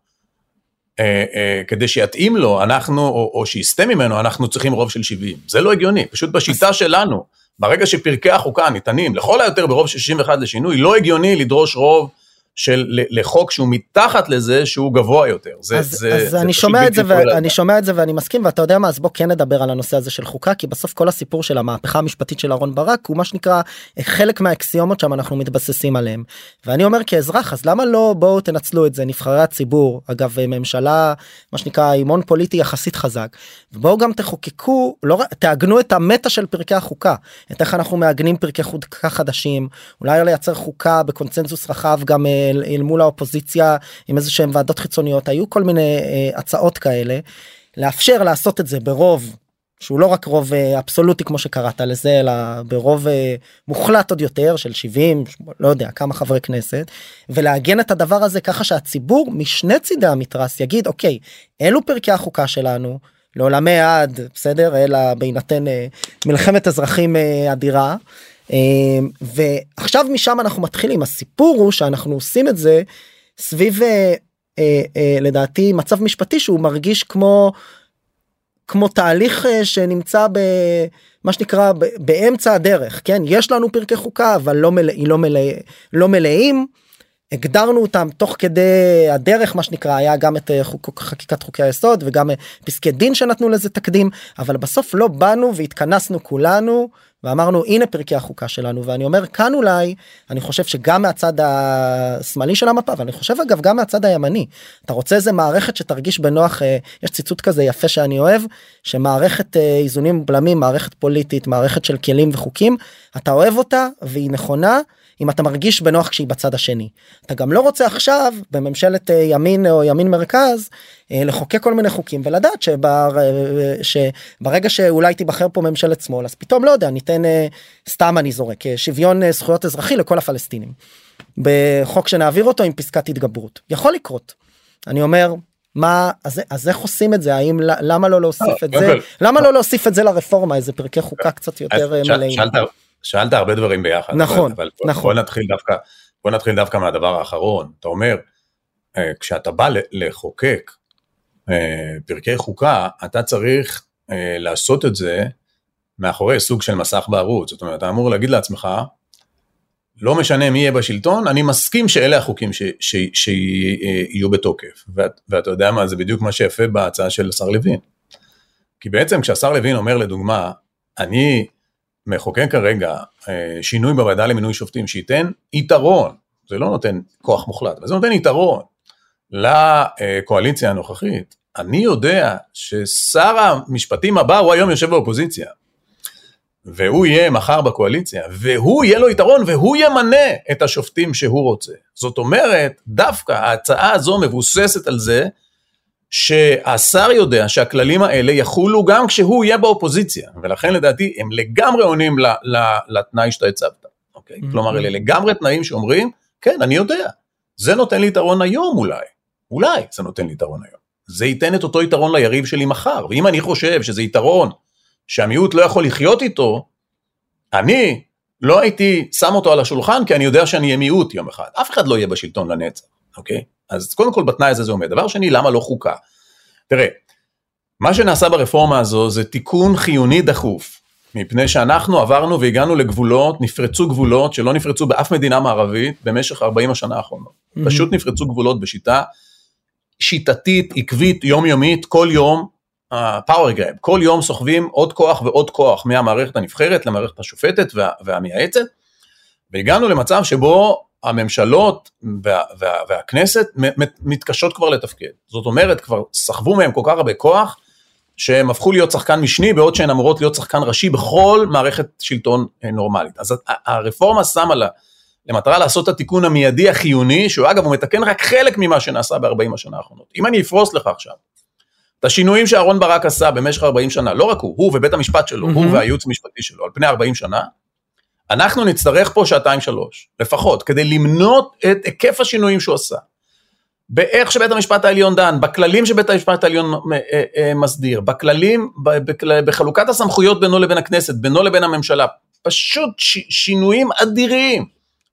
אה, אה, כדי שיתאים לו אנחנו, או, או שיסטה ממנו, אנחנו צריכים רוב של 70. זה לא הגיוני, פשוט בשיטה שלנו, ברגע שפרקי החוקה ניתנים לכל היותר ברוב של 61 לשינוי, לא הגיוני לדרוש רוב של לחוק שהוא מתחת לזה שהוא גבוה יותר. זה, אז, זה, אז זה אני שומע את זה ואני שומע את זה ואני מסכים ואתה יודע מה אז בוא כן נדבר על הנושא הזה של חוקה כי בסוף כל הסיפור של המהפכה המשפטית של אהרן ברק הוא מה שנקרא חלק מהאקסיומות שם אנחנו מתבססים עליהם. ואני אומר כאזרח אז למה לא בואו תנצלו את זה נבחרי הציבור אגב ממשלה מה שנקרא עם הון פוליטי יחסית חזק. ובואו גם תחוקקו לא תעגנו את המטה של פרקי החוקה את איך אנחנו מעגנים פרקי חוקה חדשים אולי לייצר חוקה בקונצנזוס רחב גם אה, אל מול האופוזיציה עם איזה שהם ועדות חיצוניות היו כל מיני אה, הצעות כאלה לאפשר לעשות את זה ברוב שהוא לא רק רוב אה, אבסולוטי כמו שקראת לזה אלא ברוב אה, מוחלט עוד יותר של 70 לא יודע כמה חברי כנסת ולעגן את הדבר הזה ככה שהציבור משני צידי המתרס יגיד אוקיי אלו פרקי החוקה שלנו לעולמי עד בסדר אלא בהינתן מלחמת אזרחים אדירה. אמ, ועכשיו משם אנחנו מתחילים הסיפור הוא שאנחנו עושים את זה סביב אה, אה, אה, לדעתי מצב משפטי שהוא מרגיש כמו כמו תהליך שנמצא במה שנקרא באמצע הדרך כן יש לנו פרקי חוקה אבל לא מלא, לא מלא, לא מלאים. הגדרנו אותם תוך כדי הדרך מה שנקרא היה גם את חוק, חקיקת חוקי היסוד וגם פסקי דין שנתנו לזה תקדים אבל בסוף לא באנו והתכנסנו כולנו ואמרנו הנה פרקי החוקה שלנו ואני אומר כאן אולי אני חושב שגם מהצד השמאלי של המפה ואני חושב אגב גם מהצד הימני אתה רוצה איזה מערכת שתרגיש בנוח אה, יש ציטוט כזה יפה שאני אוהב שמערכת אה, איזונים ובלמים מערכת פוליטית מערכת של כלים וחוקים אתה אוהב אותה והיא נכונה. אם אתה מרגיש בנוח כשהיא בצד השני. אתה גם לא רוצה עכשיו בממשלת אה, ימין או ימין מרכז אה, לחוקק כל מיני חוקים ולדעת שבר, אה, שברגע שאולי תיבחר פה ממשלת שמאל אז פתאום לא יודע ניתן סתם אני זורק שוויון זכויות אזרחי לכל הפלסטינים. בחוק שנעביר אותו עם פסקת התגברות יכול לקרות. אני אומר מה אז, אז איך עושים את זה האם למה לא להוסיף את זה למה לא להוסיף את זה לרפורמה איזה פרקי חוקה קצת יותר מלאים. שאלת הרבה דברים ביחד. נכון, אבל, אבל נכון. בוא נתחיל דווקא, בוא נתחיל דווקא מהדבר האחרון. אתה אומר, אה, כשאתה בא לחוקק אה, פרקי חוקה, אתה צריך אה, לעשות את זה מאחורי סוג של מסך בערוץ. זאת אומרת, אתה אמור להגיד לעצמך, לא משנה מי יהיה בשלטון, אני מסכים שאלה החוקים שיהיו בתוקף. ואת, ואתה יודע מה, זה בדיוק מה שיפה בהצעה של השר לוין. כי בעצם כשהשר לוין אומר לדוגמה, אני מחוקק כרגע אה, שינוי בוועדה למינוי שופטים שייתן יתרון, זה לא נותן כוח מוחלט, אבל זה נותן יתרון לקואליציה הנוכחית, אני יודע ששר המשפטים הבא הוא היום יושב באופוזיציה, והוא יהיה מחר בקואליציה, והוא יהיה לו יתרון והוא ימנה את השופטים שהוא רוצה. זאת אומרת, דווקא ההצעה הזו מבוססת על זה שהשר יודע שהכללים האלה יחולו גם כשהוא יהיה באופוזיציה, ולכן לדעתי הם לגמרי עונים לתנאי שאתה הצבת, אוקיי? Mm-hmm. כלומר אלה לגמרי תנאים שאומרים, כן, אני יודע, זה נותן לי יתרון היום אולי, אולי זה נותן לי יתרון היום. זה ייתן את אותו יתרון ליריב שלי מחר, ואם אני חושב שזה יתרון שהמיעוט לא יכול לחיות איתו, אני לא הייתי שם אותו על השולחן כי אני יודע שאני אהיה מיעוט יום אחד, אף אחד לא יהיה בשלטון לנצח, אוקיי? אז קודם כל בתנאי הזה זה עומד. דבר שני, למה לא חוקה? תראה, מה שנעשה ברפורמה הזו זה תיקון חיוני דחוף, מפני שאנחנו עברנו והגענו לגבולות, נפרצו גבולות שלא נפרצו באף מדינה מערבית במשך 40 השנה האחרונות. Mm-hmm. פשוט נפרצו גבולות בשיטה שיטתית, עקבית, יומיומית, כל יום, פאוור uh, גרב, כל יום סוחבים עוד כוח ועוד כוח מהמערכת הנבחרת למערכת השופטת וה, והמייעצת, והגענו למצב שבו הממשלות וה, וה, והכנסת מתקשות כבר לתפקד. זאת אומרת, כבר סחבו מהם כל כך הרבה כוח, שהם הפכו להיות שחקן משני, בעוד שהן אמורות להיות שחקן ראשי בכל מערכת שלטון אה, נורמלית. אז הרפורמה שמה לה למטרה לעשות את התיקון המיידי החיוני, שהוא אגב, הוא מתקן רק חלק ממה שנעשה ב-40 השנה האחרונות. אם אני אפרוס לך עכשיו, את השינויים שאהרן ברק עשה במשך 40 שנה, לא רק הוא, הוא ובית המשפט שלו, mm-hmm. הוא והייעוץ המשפטי שלו, על פני 40 שנה, אנחנו נצטרך פה שעתיים שלוש, לפחות, כדי למנות את היקף השינויים שהוא עשה. באיך שבית המשפט העליון דן, בכללים שבית המשפט העליון אה, אה, מסדיר, בכללים, בחלוקת הסמכויות בינו לבין הכנסת, בינו לבין הממשלה, פשוט שינויים אדירים.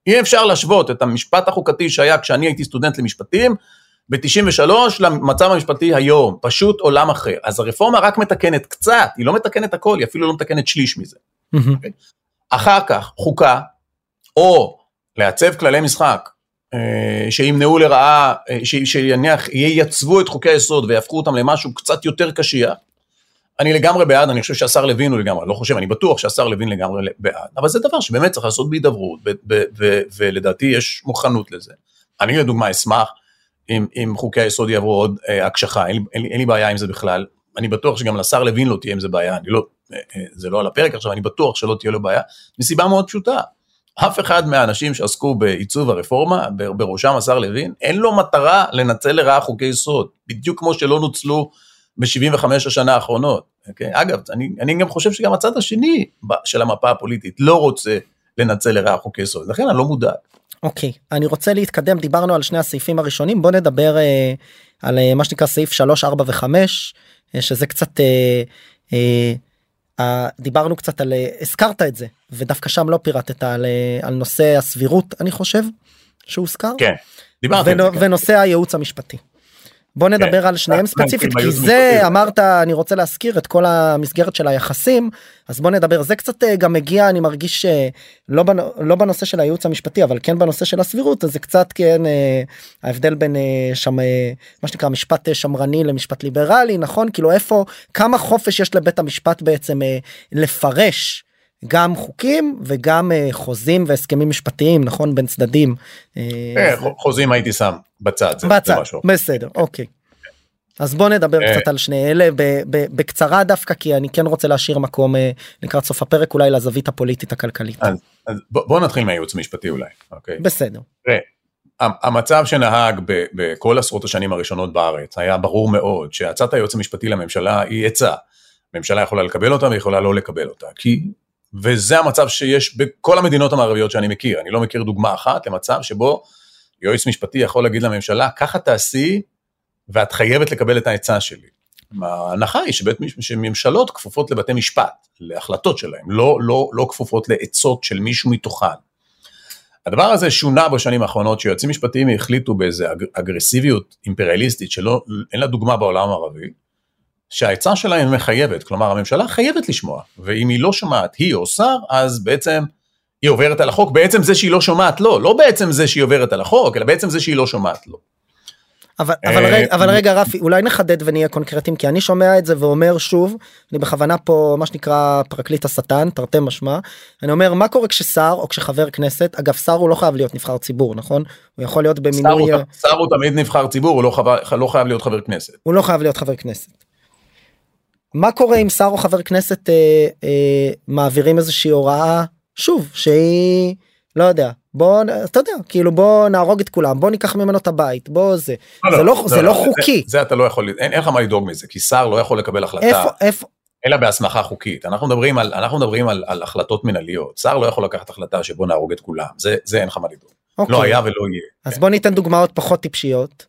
אי אפשר להשוות את המשפט החוקתי שהיה כשאני הייתי סטודנט למשפטים, ב-93 למצב המשפטי היום, פשוט עולם אחר. אז הרפורמה רק מתקנת קצת, היא לא מתקנת הכל, היא אפילו לא מתקנת שליש מזה. Mm-hmm. Okay? אחר כך, חוקה, או לעצב כללי משחק, אה, שימנעו לרעה, אה, שיניח, ייצבו את חוקי היסוד ויהפכו אותם למשהו קצת יותר קשיח. אני לגמרי בעד, אני חושב שהשר לוין הוא לגמרי, לא חושב, אני בטוח שהשר לוין לגמרי בעד, אבל זה דבר שבאמת צריך לעשות בהידברות, ולדעתי יש מוכנות לזה. אני לדוגמה אשמח אם, אם חוקי היסוד יעברו עוד אה, הקשחה, אין, אין, אין לי בעיה עם זה בכלל, אני בטוח שגם לשר לוין לא תהיה עם זה בעיה, אני לא, זה לא על הפרק עכשיו, אני בטוח שלא תהיה לו בעיה, מסיבה מאוד פשוטה. אף אחד מהאנשים שעסקו בעיצוב הרפורמה, בראשם השר לוין, אין לו מטרה לנצל לרעה חוקי יסוד, בדיוק כמו שלא נוצלו ב-75 השנה האחרונות. Okay? אוקיי? אגב, אני, אני גם חושב שגם הצד השני של המפה הפוליטית לא רוצה לנצל לרעה חוקי יסוד, לכן אני לא מודאג. אוקיי, okay, אני רוצה להתקדם, דיברנו על שני הסעיפים הראשונים, בוא נדבר אה, על אה, מה שנקרא סעיף 3, 4 ו-5, אה, שזה קצת, אה, אה, אה, דיברנו קצת על, אה, הזכרת את זה, ודווקא שם לא פירטת על, אה, על נושא הסבירות, אני חושב, שהוזכר. כן, דיברתי זה. כן. ונושא הייעוץ המשפטי. בוא כן. נדבר על שניהם ספציפית כי זה אמרת אני רוצה להזכיר את כל המסגרת של היחסים אז בוא נדבר זה קצת אה, גם מגיע אני מרגיש לא, לא בנושא של הייעוץ המשפטי אבל כן בנושא של הסבירות אז זה קצת כן אה, ההבדל בין אה, שם מה שנקרא משפט שמרני למשפט ליברלי נכון כאילו איפה כמה חופש יש לבית המשפט בעצם לפרש. גם חוקים וגם חוזים והסכמים משפטיים נכון בין צדדים. חוזים הייתי שם בצד. בצד. בסדר, אוקיי. אז בוא נדבר אה. קצת על שני אלה בקצרה דווקא כי אני כן רוצה להשאיר מקום אה, לקראת סוף הפרק אולי לזווית הפוליטית הכלכלית. אז, אז בוא, בוא נתחיל מהייעוץ המשפטי אולי, אוקיי? בסדר. ראה, המצב שנהג ב, בכל עשרות השנים הראשונות בארץ היה ברור מאוד שהצעת הייעוץ המשפטי לממשלה היא עצה. ממשלה יכולה לקבל אותה ויכולה לא לקבל אותה כי וזה המצב שיש בכל המדינות המערביות שאני מכיר אני לא מכיר דוגמה אחת למצב שבו יועץ משפטי יכול להגיד לממשלה, ככה תעשי, ואת חייבת לקבל את העצה שלי. ההנחה היא שבית, שממשלות כפופות לבתי משפט, להחלטות שלהם, לא, לא, לא כפופות לעצות של מישהו מתוכן. הדבר הזה שונה בשנים האחרונות, שיועצים משפטיים החליטו באיזה אגרסיביות אימפריאליסטית שלא, אין לה דוגמה בעולם הערבי, שהעצה שלהם מחייבת, כלומר הממשלה חייבת לשמוע, ואם היא לא שומעת, היא או שר, אז בעצם היא עוברת על החוק בעצם זה שהיא לא שומעת לו, לא, בעצם זה שהיא עוברת על החוק, אלא בעצם זה שהיא לא שומעת לו. אבל, אבל, רגע, אבל רגע רפי אולי נחדד ונהיה קונקרטיים כי אני שומע את זה ואומר שוב אני בכוונה פה מה שנקרא פרקליט השטן תרתי משמע אני אומר מה קורה כששר או כשחבר כנסת אגב שר הוא לא חייב להיות נבחר ציבור נכון הוא יכול להיות במינוי שר הוא, שר הוא תמיד נבחר ציבור הוא לא, חייב, לא חייב להיות חבר כנסת הוא לא חייב להיות חבר כנסת. מה קורה אם שר או חבר כנסת אה, אה, מעבירים איזושהי הוראה שוב שהיא לא יודע בוא אתה יודע כאילו בוא נהרוג את כולם בוא ניקח ממנו את הבית בוא זה. לא, זה לא, לא, זה לא, לא חוקי. זה, זה אתה לא יכול אין, אין לך מה לדאוג מזה כי שר לא יכול לקבל החלטה. איפה איפה? אלא בהסמכה חוקית. אנחנו מדברים על אנחנו מדברים על, על החלטות מנהליות. שר לא יכול לקחת החלטה שבוא נהרוג את כולם. זה זה אין לך מה לדאוג. אוקיי. לא היה ולא יהיה. אז כן. בוא ניתן דוגמאות פחות טיפשיות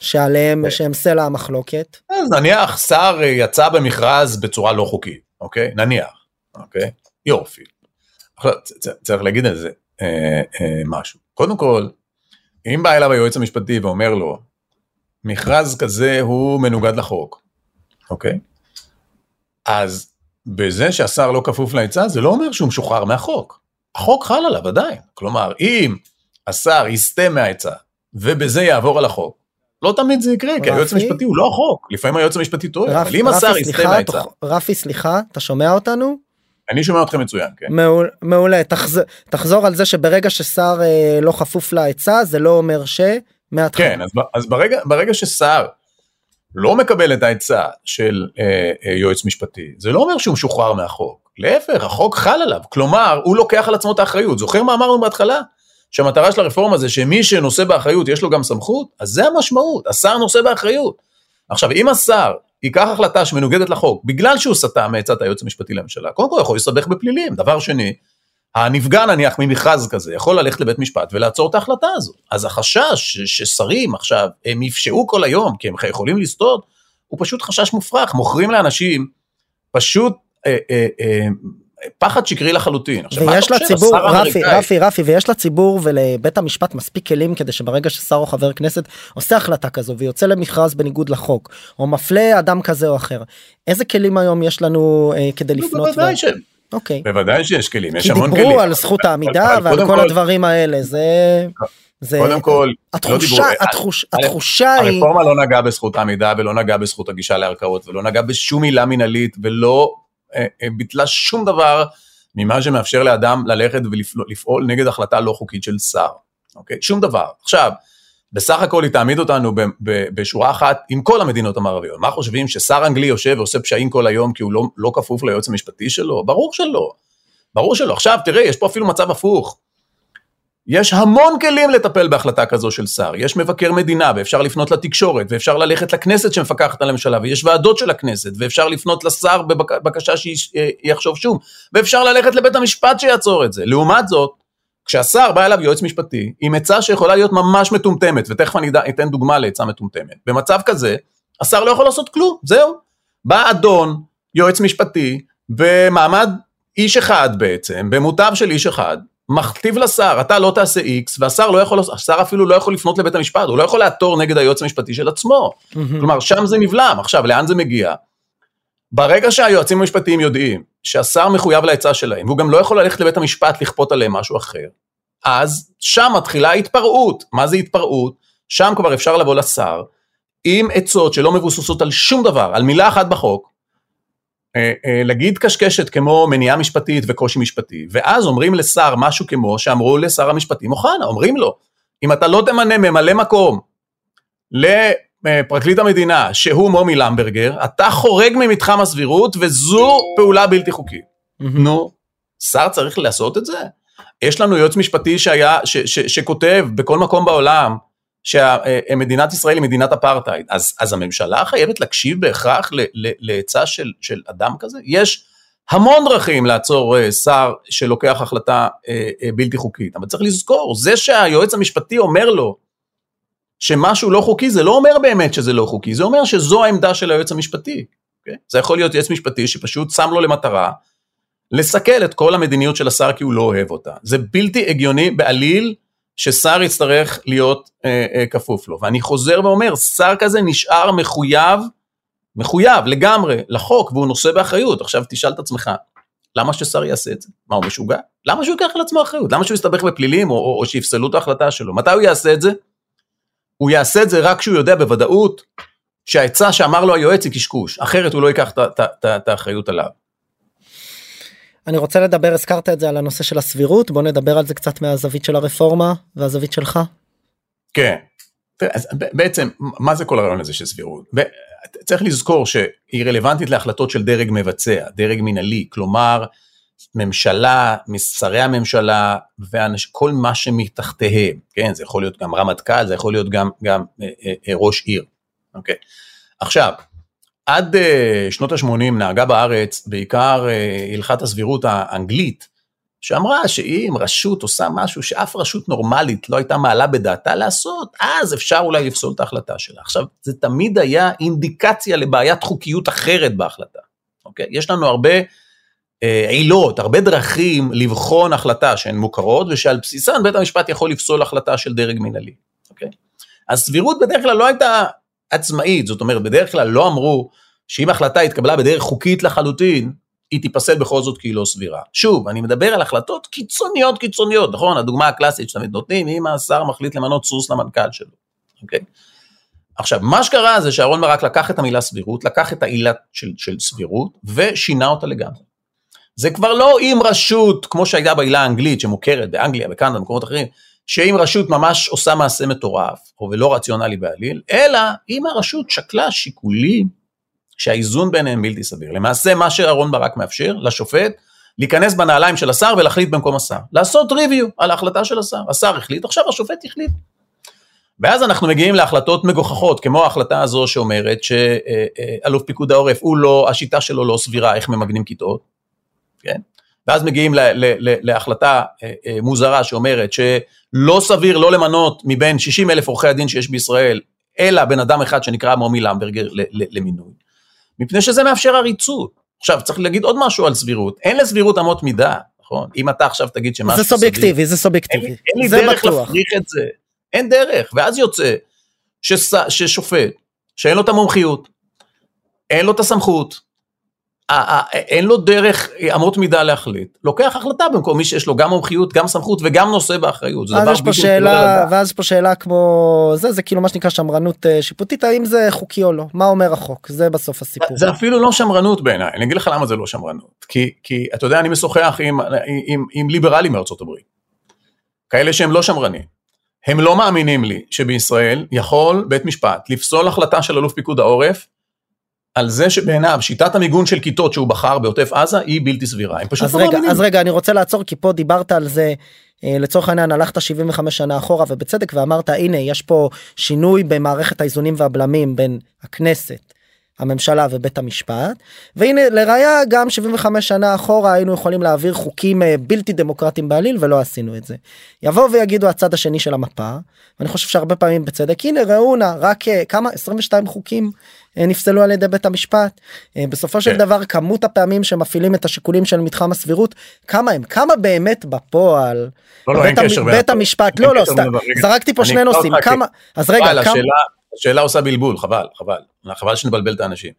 שעליהם כן. שהם סלע המחלוקת. אז נניח שר יצא במכרז בצורה לא חוקית אוקיי? נניח אוקיי? יופי צריך להגיד על זה אה, אה, משהו. קודם כל, אם בא אליו היועץ המשפטי ואומר לו, מכרז כזה הוא מנוגד לחוק, אוקיי? אז בזה שהשר לא כפוף לעצה, זה לא אומר שהוא משוחרר מהחוק. החוק חל עליו עדיין. כלומר, אם השר יסטה מהעצה ובזה יעבור על החוק, לא תמיד זה יקרה, כי היועץ? המשפטי הוא לא החוק, לפעמים היועץ המשפטי טועה, אבל אם השר יסטה תוך- רפי סליחה אתה שומע אותנו אני שומע אתכם מצוין, כן. מעול- מעולה תחז... תחזור על זה שברגע ששר אה, לא כפוף לעצה זה לא אומר ש... מההתחלה. כן, אז, אז ברגע, ברגע ששר לא מקבל את העצה של אה, אה, יועץ משפטי, זה לא אומר שהוא משוחרר מהחוק, להפך, החוק חל עליו, כלומר, הוא לוקח על עצמו את האחריות. זוכר מה אמרנו בהתחלה? שהמטרה של הרפורמה זה שמי שנושא באחריות יש לו גם סמכות, אז זה המשמעות, השר נושא באחריות. עכשיו, אם השר ייקח החלטה שמנוגדת לחוק, בגלל שהוא סטה מעצת היועץ המשפטי לממשלה, קודם כל יכול להסתבך בפלילים. דבר שני, הנפגע נניח ממכרז כזה יכול ללכת לבית משפט ולעצור את ההחלטה הזו. אז החשש ששרים עכשיו הם יפשעו כל היום כי הם יכולים לסטות, הוא פשוט חשש מופרך, מוכרים לאנשים פשוט אה, אה, אה, פחד שקרי לחלוטין. עכשיו, ויש לציבור רפי רפי רפי ויש לציבור ולבית המשפט מספיק כלים כדי שברגע ששר או חבר כנסת עושה החלטה כזו ויוצא למכרז בניגוד לחוק או מפלה אדם כזה או אחר איזה כלים היום יש לנו אה, כדי נו, לפנות. בוודאי ו- ש- אוקיי. בוודאי שיש כלים, יש כי המון כלים. דיברו על זכות העמידה ועל כל כל- הדברים האלה זה זה קודם כל, לא התחושה דיברו- התחוש- א', התחושה היא הרפורמה לא נגעה בזכות העמידה ולא נגעה בזכות הגישה לערכאות ולא נגעה בשום עילה מינהלית ולא אה, אה, ביטלה שום דבר ממה שמאפשר לאדם ללכת ולפעול נגד החלטה לא חוקית של שר, אוקיי? שום דבר. עכשיו, בסך הכל היא תעמיד אותנו ב- ב- בשורה אחת עם כל המדינות המערביות. מה חושבים, ששר אנגלי יושב ועושה פשעים כל היום כי הוא לא, לא כפוף ליועץ המשפטי שלו? ברור שלא. ברור שלא. עכשיו, תראה, יש פה אפילו מצב הפוך. יש המון כלים לטפל בהחלטה כזו של שר. יש מבקר מדינה, ואפשר לפנות לתקשורת, ואפשר ללכת לכנסת שמפקחת על הממשלה, ויש ועדות של הכנסת, ואפשר לפנות לשר בבקשה שיחשוב שוב, ואפשר ללכת לבית המשפט שיעצור את זה. לעומת זאת, כשהשר בא אליו יועץ משפטי, עם עצה שיכולה להיות ממש מטומטמת, ותכף אני אתן דוגמה לעצה מטומטמת. במצב כזה, השר לא יכול לעשות כלום, זהו. בא אדון, יועץ משפטי, במעמד איש אחד בעצם, במוטב של איש אחד, מכתיב לשר, אתה לא תעשה איקס, והשר לא יכול, השר אפילו לא יכול לפנות לבית המשפט, הוא לא יכול לעתור נגד היועץ המשפטי של עצמו. מהמם. כלומר, שם זה נבלם. עכשיו, לאן זה מגיע? ברגע שהיועצים המשפטיים יודעים שהשר מחויב לעצה שלהם, והוא גם לא יכול ללכת לבית המשפט לכפות עליהם משהו אחר, אז שם מתחילה התפרעות. מה זה התפרעות? שם כבר אפשר לבוא לשר עם עצות שלא מבוססות על שום דבר, על מילה אחת בחוק, להגיד קשקשת כמו מניעה משפטית וקושי משפטי, ואז אומרים לשר משהו כמו שאמרו לשר המשפטים אוחנה, אומרים לו, אם אתה לא תמנה ממלא מקום לפרקליט המדינה שהוא מומי למברגר, אתה חורג ממתחם הסבירות וזו פעולה בלתי חוקית. נו, שר צריך לעשות את זה? יש לנו יועץ משפטי שהיה, ש, ש, שכותב בכל מקום בעולם שמדינת ישראל היא מדינת אפרטהייד, אז, אז הממשלה חייבת להקשיב בהכרח לעצה של, של אדם כזה? יש המון דרכים לעצור אה, שר שלוקח החלטה אה, אה, בלתי חוקית, אבל צריך לזכור, זה שהיועץ המשפטי אומר לו שמשהו לא חוקי, זה לא אומר באמת שזה לא חוקי, זה אומר שזו העמדה של היועץ המשפטי. Okay? זה יכול להיות יועץ משפטי שפשוט שם לו למטרה לסכל את כל המדיניות של השר כי הוא לא אוהב אותה. זה בלתי הגיוני בעליל ששר יצטרך להיות אה, אה, כפוף לו. ואני חוזר ואומר, שר כזה נשאר מחויב, מחויב לגמרי לחוק והוא נושא באחריות. עכשיו תשאל את עצמך, למה ששר יעשה את זה? מה, הוא משוגע? למה שהוא ייקח על עצמו אחריות? למה שהוא יסתבך בפלילים או, או, או שיפסלו את ההחלטה שלו? מתי הוא יעשה את זה? הוא יעשה את זה רק כשהוא יודע בוודאות שהעצה שאמר לו היועץ היא קשקוש, אחרת הוא לא ייקח את האחריות עליו. אני רוצה לדבר הזכרת את זה על הנושא של הסבירות בוא נדבר על זה קצת מהזווית של הרפורמה והזווית שלך. כן. אז בעצם, מה זה כל הרעיון הזה של סבירות? צריך לזכור שהיא רלוונטית להחלטות של דרג מבצע, דרג מינהלי, כלומר, ממשלה, שרי הממשלה, וכל מה שמתחתיהם, כן, זה יכול להיות גם רמטכ"ל, זה יכול להיות גם, גם אה, אה, אה, ראש עיר, אוקיי? עכשיו, עד אה, שנות ה-80 נהגה בארץ בעיקר אה, הלכת הסבירות האנגלית, שאמרה שאם רשות עושה משהו שאף רשות נורמלית לא הייתה מעלה בדעתה לעשות, אז אפשר אולי לפסול את ההחלטה שלה. עכשיו, זה תמיד היה אינדיקציה לבעיית חוקיות אחרת בהחלטה, אוקיי? יש לנו הרבה אה, עילות, הרבה דרכים לבחון החלטה שהן מוכרות, ושעל בסיסן בית המשפט יכול לפסול החלטה של דרג מינהלי, אוקיי? הסבירות בדרך כלל לא הייתה עצמאית, זאת אומרת, בדרך כלל לא אמרו שאם החלטה התקבלה בדרך חוקית לחלוטין, היא תיפסל בכל זאת כי היא לא סבירה. שוב, אני מדבר על החלטות קיצוניות קיצוניות, נכון? הדוגמה הקלאסית שתמיד נותנים, אם השר מחליט למנות סוס למנכ"ל שלו, אוקיי? עכשיו, מה שקרה זה שאהרן ברק לקח את המילה סבירות, לקח את העילה של, של סבירות, ושינה אותה לגמרי. זה כבר לא אם רשות, כמו שהייתה בעילה האנגלית, שמוכרת באנגליה, בקנדה, במקומות אחרים, שאם רשות ממש עושה מעשה מטורף, או ולא רציונלי בעליל, אלא אם הרשות שקלה שיקולים שהאיזון ביניהם בלתי סביר. למעשה, מה שאהרן ברק מאפשר לשופט, להיכנס בנעליים של השר ולהחליט במקום השר. לעשות ריוויו על ההחלטה של השר. השר החליט, עכשיו השופט החליט. ואז אנחנו מגיעים להחלטות מגוחכות, כמו ההחלטה הזו שאומרת שאלוף פיקוד העורף, הוא לא, השיטה שלו לא סבירה, איך ממגנים כיתות, כן? ואז מגיעים ל, ל, ל, להחלטה אה, אה, מוזרה שאומרת שלא סביר לא למנות מבין 60 אלף עורכי הדין שיש בישראל, אלא בן אדם אחד שנקרא מומי למברגר למינוי, מפני שזה מאפשר עריצות. עכשיו צריך להגיד עוד משהו על סבירות, אין לסבירות אמות מידה, נכון? אם אתה עכשיו תגיד שמשהו סביר, זה סובייקטיבי, זה סובייקטיבי, אין, אין לי דרך להפריך את זה, אין דרך, ואז יוצא שס, ששופט, שאין לו את המומחיות, אין לו את הסמכות, אין לו דרך אמות מידה להחליט, לוקח החלטה במקום מי שיש לו גם מומחיות, גם סמכות וגם נושא באחריות. אז יש פה שאלה, ואז פה שאלה כמו זה, זה כאילו מה שנקרא שמרנות אה, שיפוטית, האם זה חוקי או לא, מה אומר החוק, זה בסוף הסיפור. זה אפילו לא שמרנות בעיניי, אני אגיד לך למה זה לא שמרנות, כי, כי אתה יודע, אני משוחח עם, עם, עם ליברלים מארצות הברית, כאלה שהם לא שמרנים, הם לא מאמינים לי שבישראל יכול בית משפט לפסול החלטה של אלוף פיקוד העורף על זה שבעיניו שיטת המיגון של כיתות שהוא בחר בעוטף עזה היא בלתי סבירה. הם פשוט אז לא רגע. אז רגע, אני רוצה לעצור כי פה דיברת על זה, אה, לצורך העניין הלכת 75 שנה אחורה ובצדק ואמרת הנה יש פה שינוי במערכת האיזונים והבלמים בין הכנסת הממשלה ובית המשפט והנה לראיה גם 75 שנה אחורה היינו יכולים להעביר חוקים אה, בלתי דמוקרטיים בעליל ולא עשינו את זה. יבואו ויגידו הצד השני של המפה ואני חושב שהרבה פעמים בצדק הנה ראו נא רק אה, כמה 22 חוקים נפסלו על ידי בית המשפט בסופו של כן. דבר כמות הפעמים שמפעילים את השיקולים של מתחם הסבירות כמה הם כמה באמת בפועל לא, לא, בית, המ... בית המשפט לא לא סתם זרקתי פה שני נושאים כמה אז רגע. השאלה עושה בלבול, חבל, חבל. חבל שנבלבל את האנשים.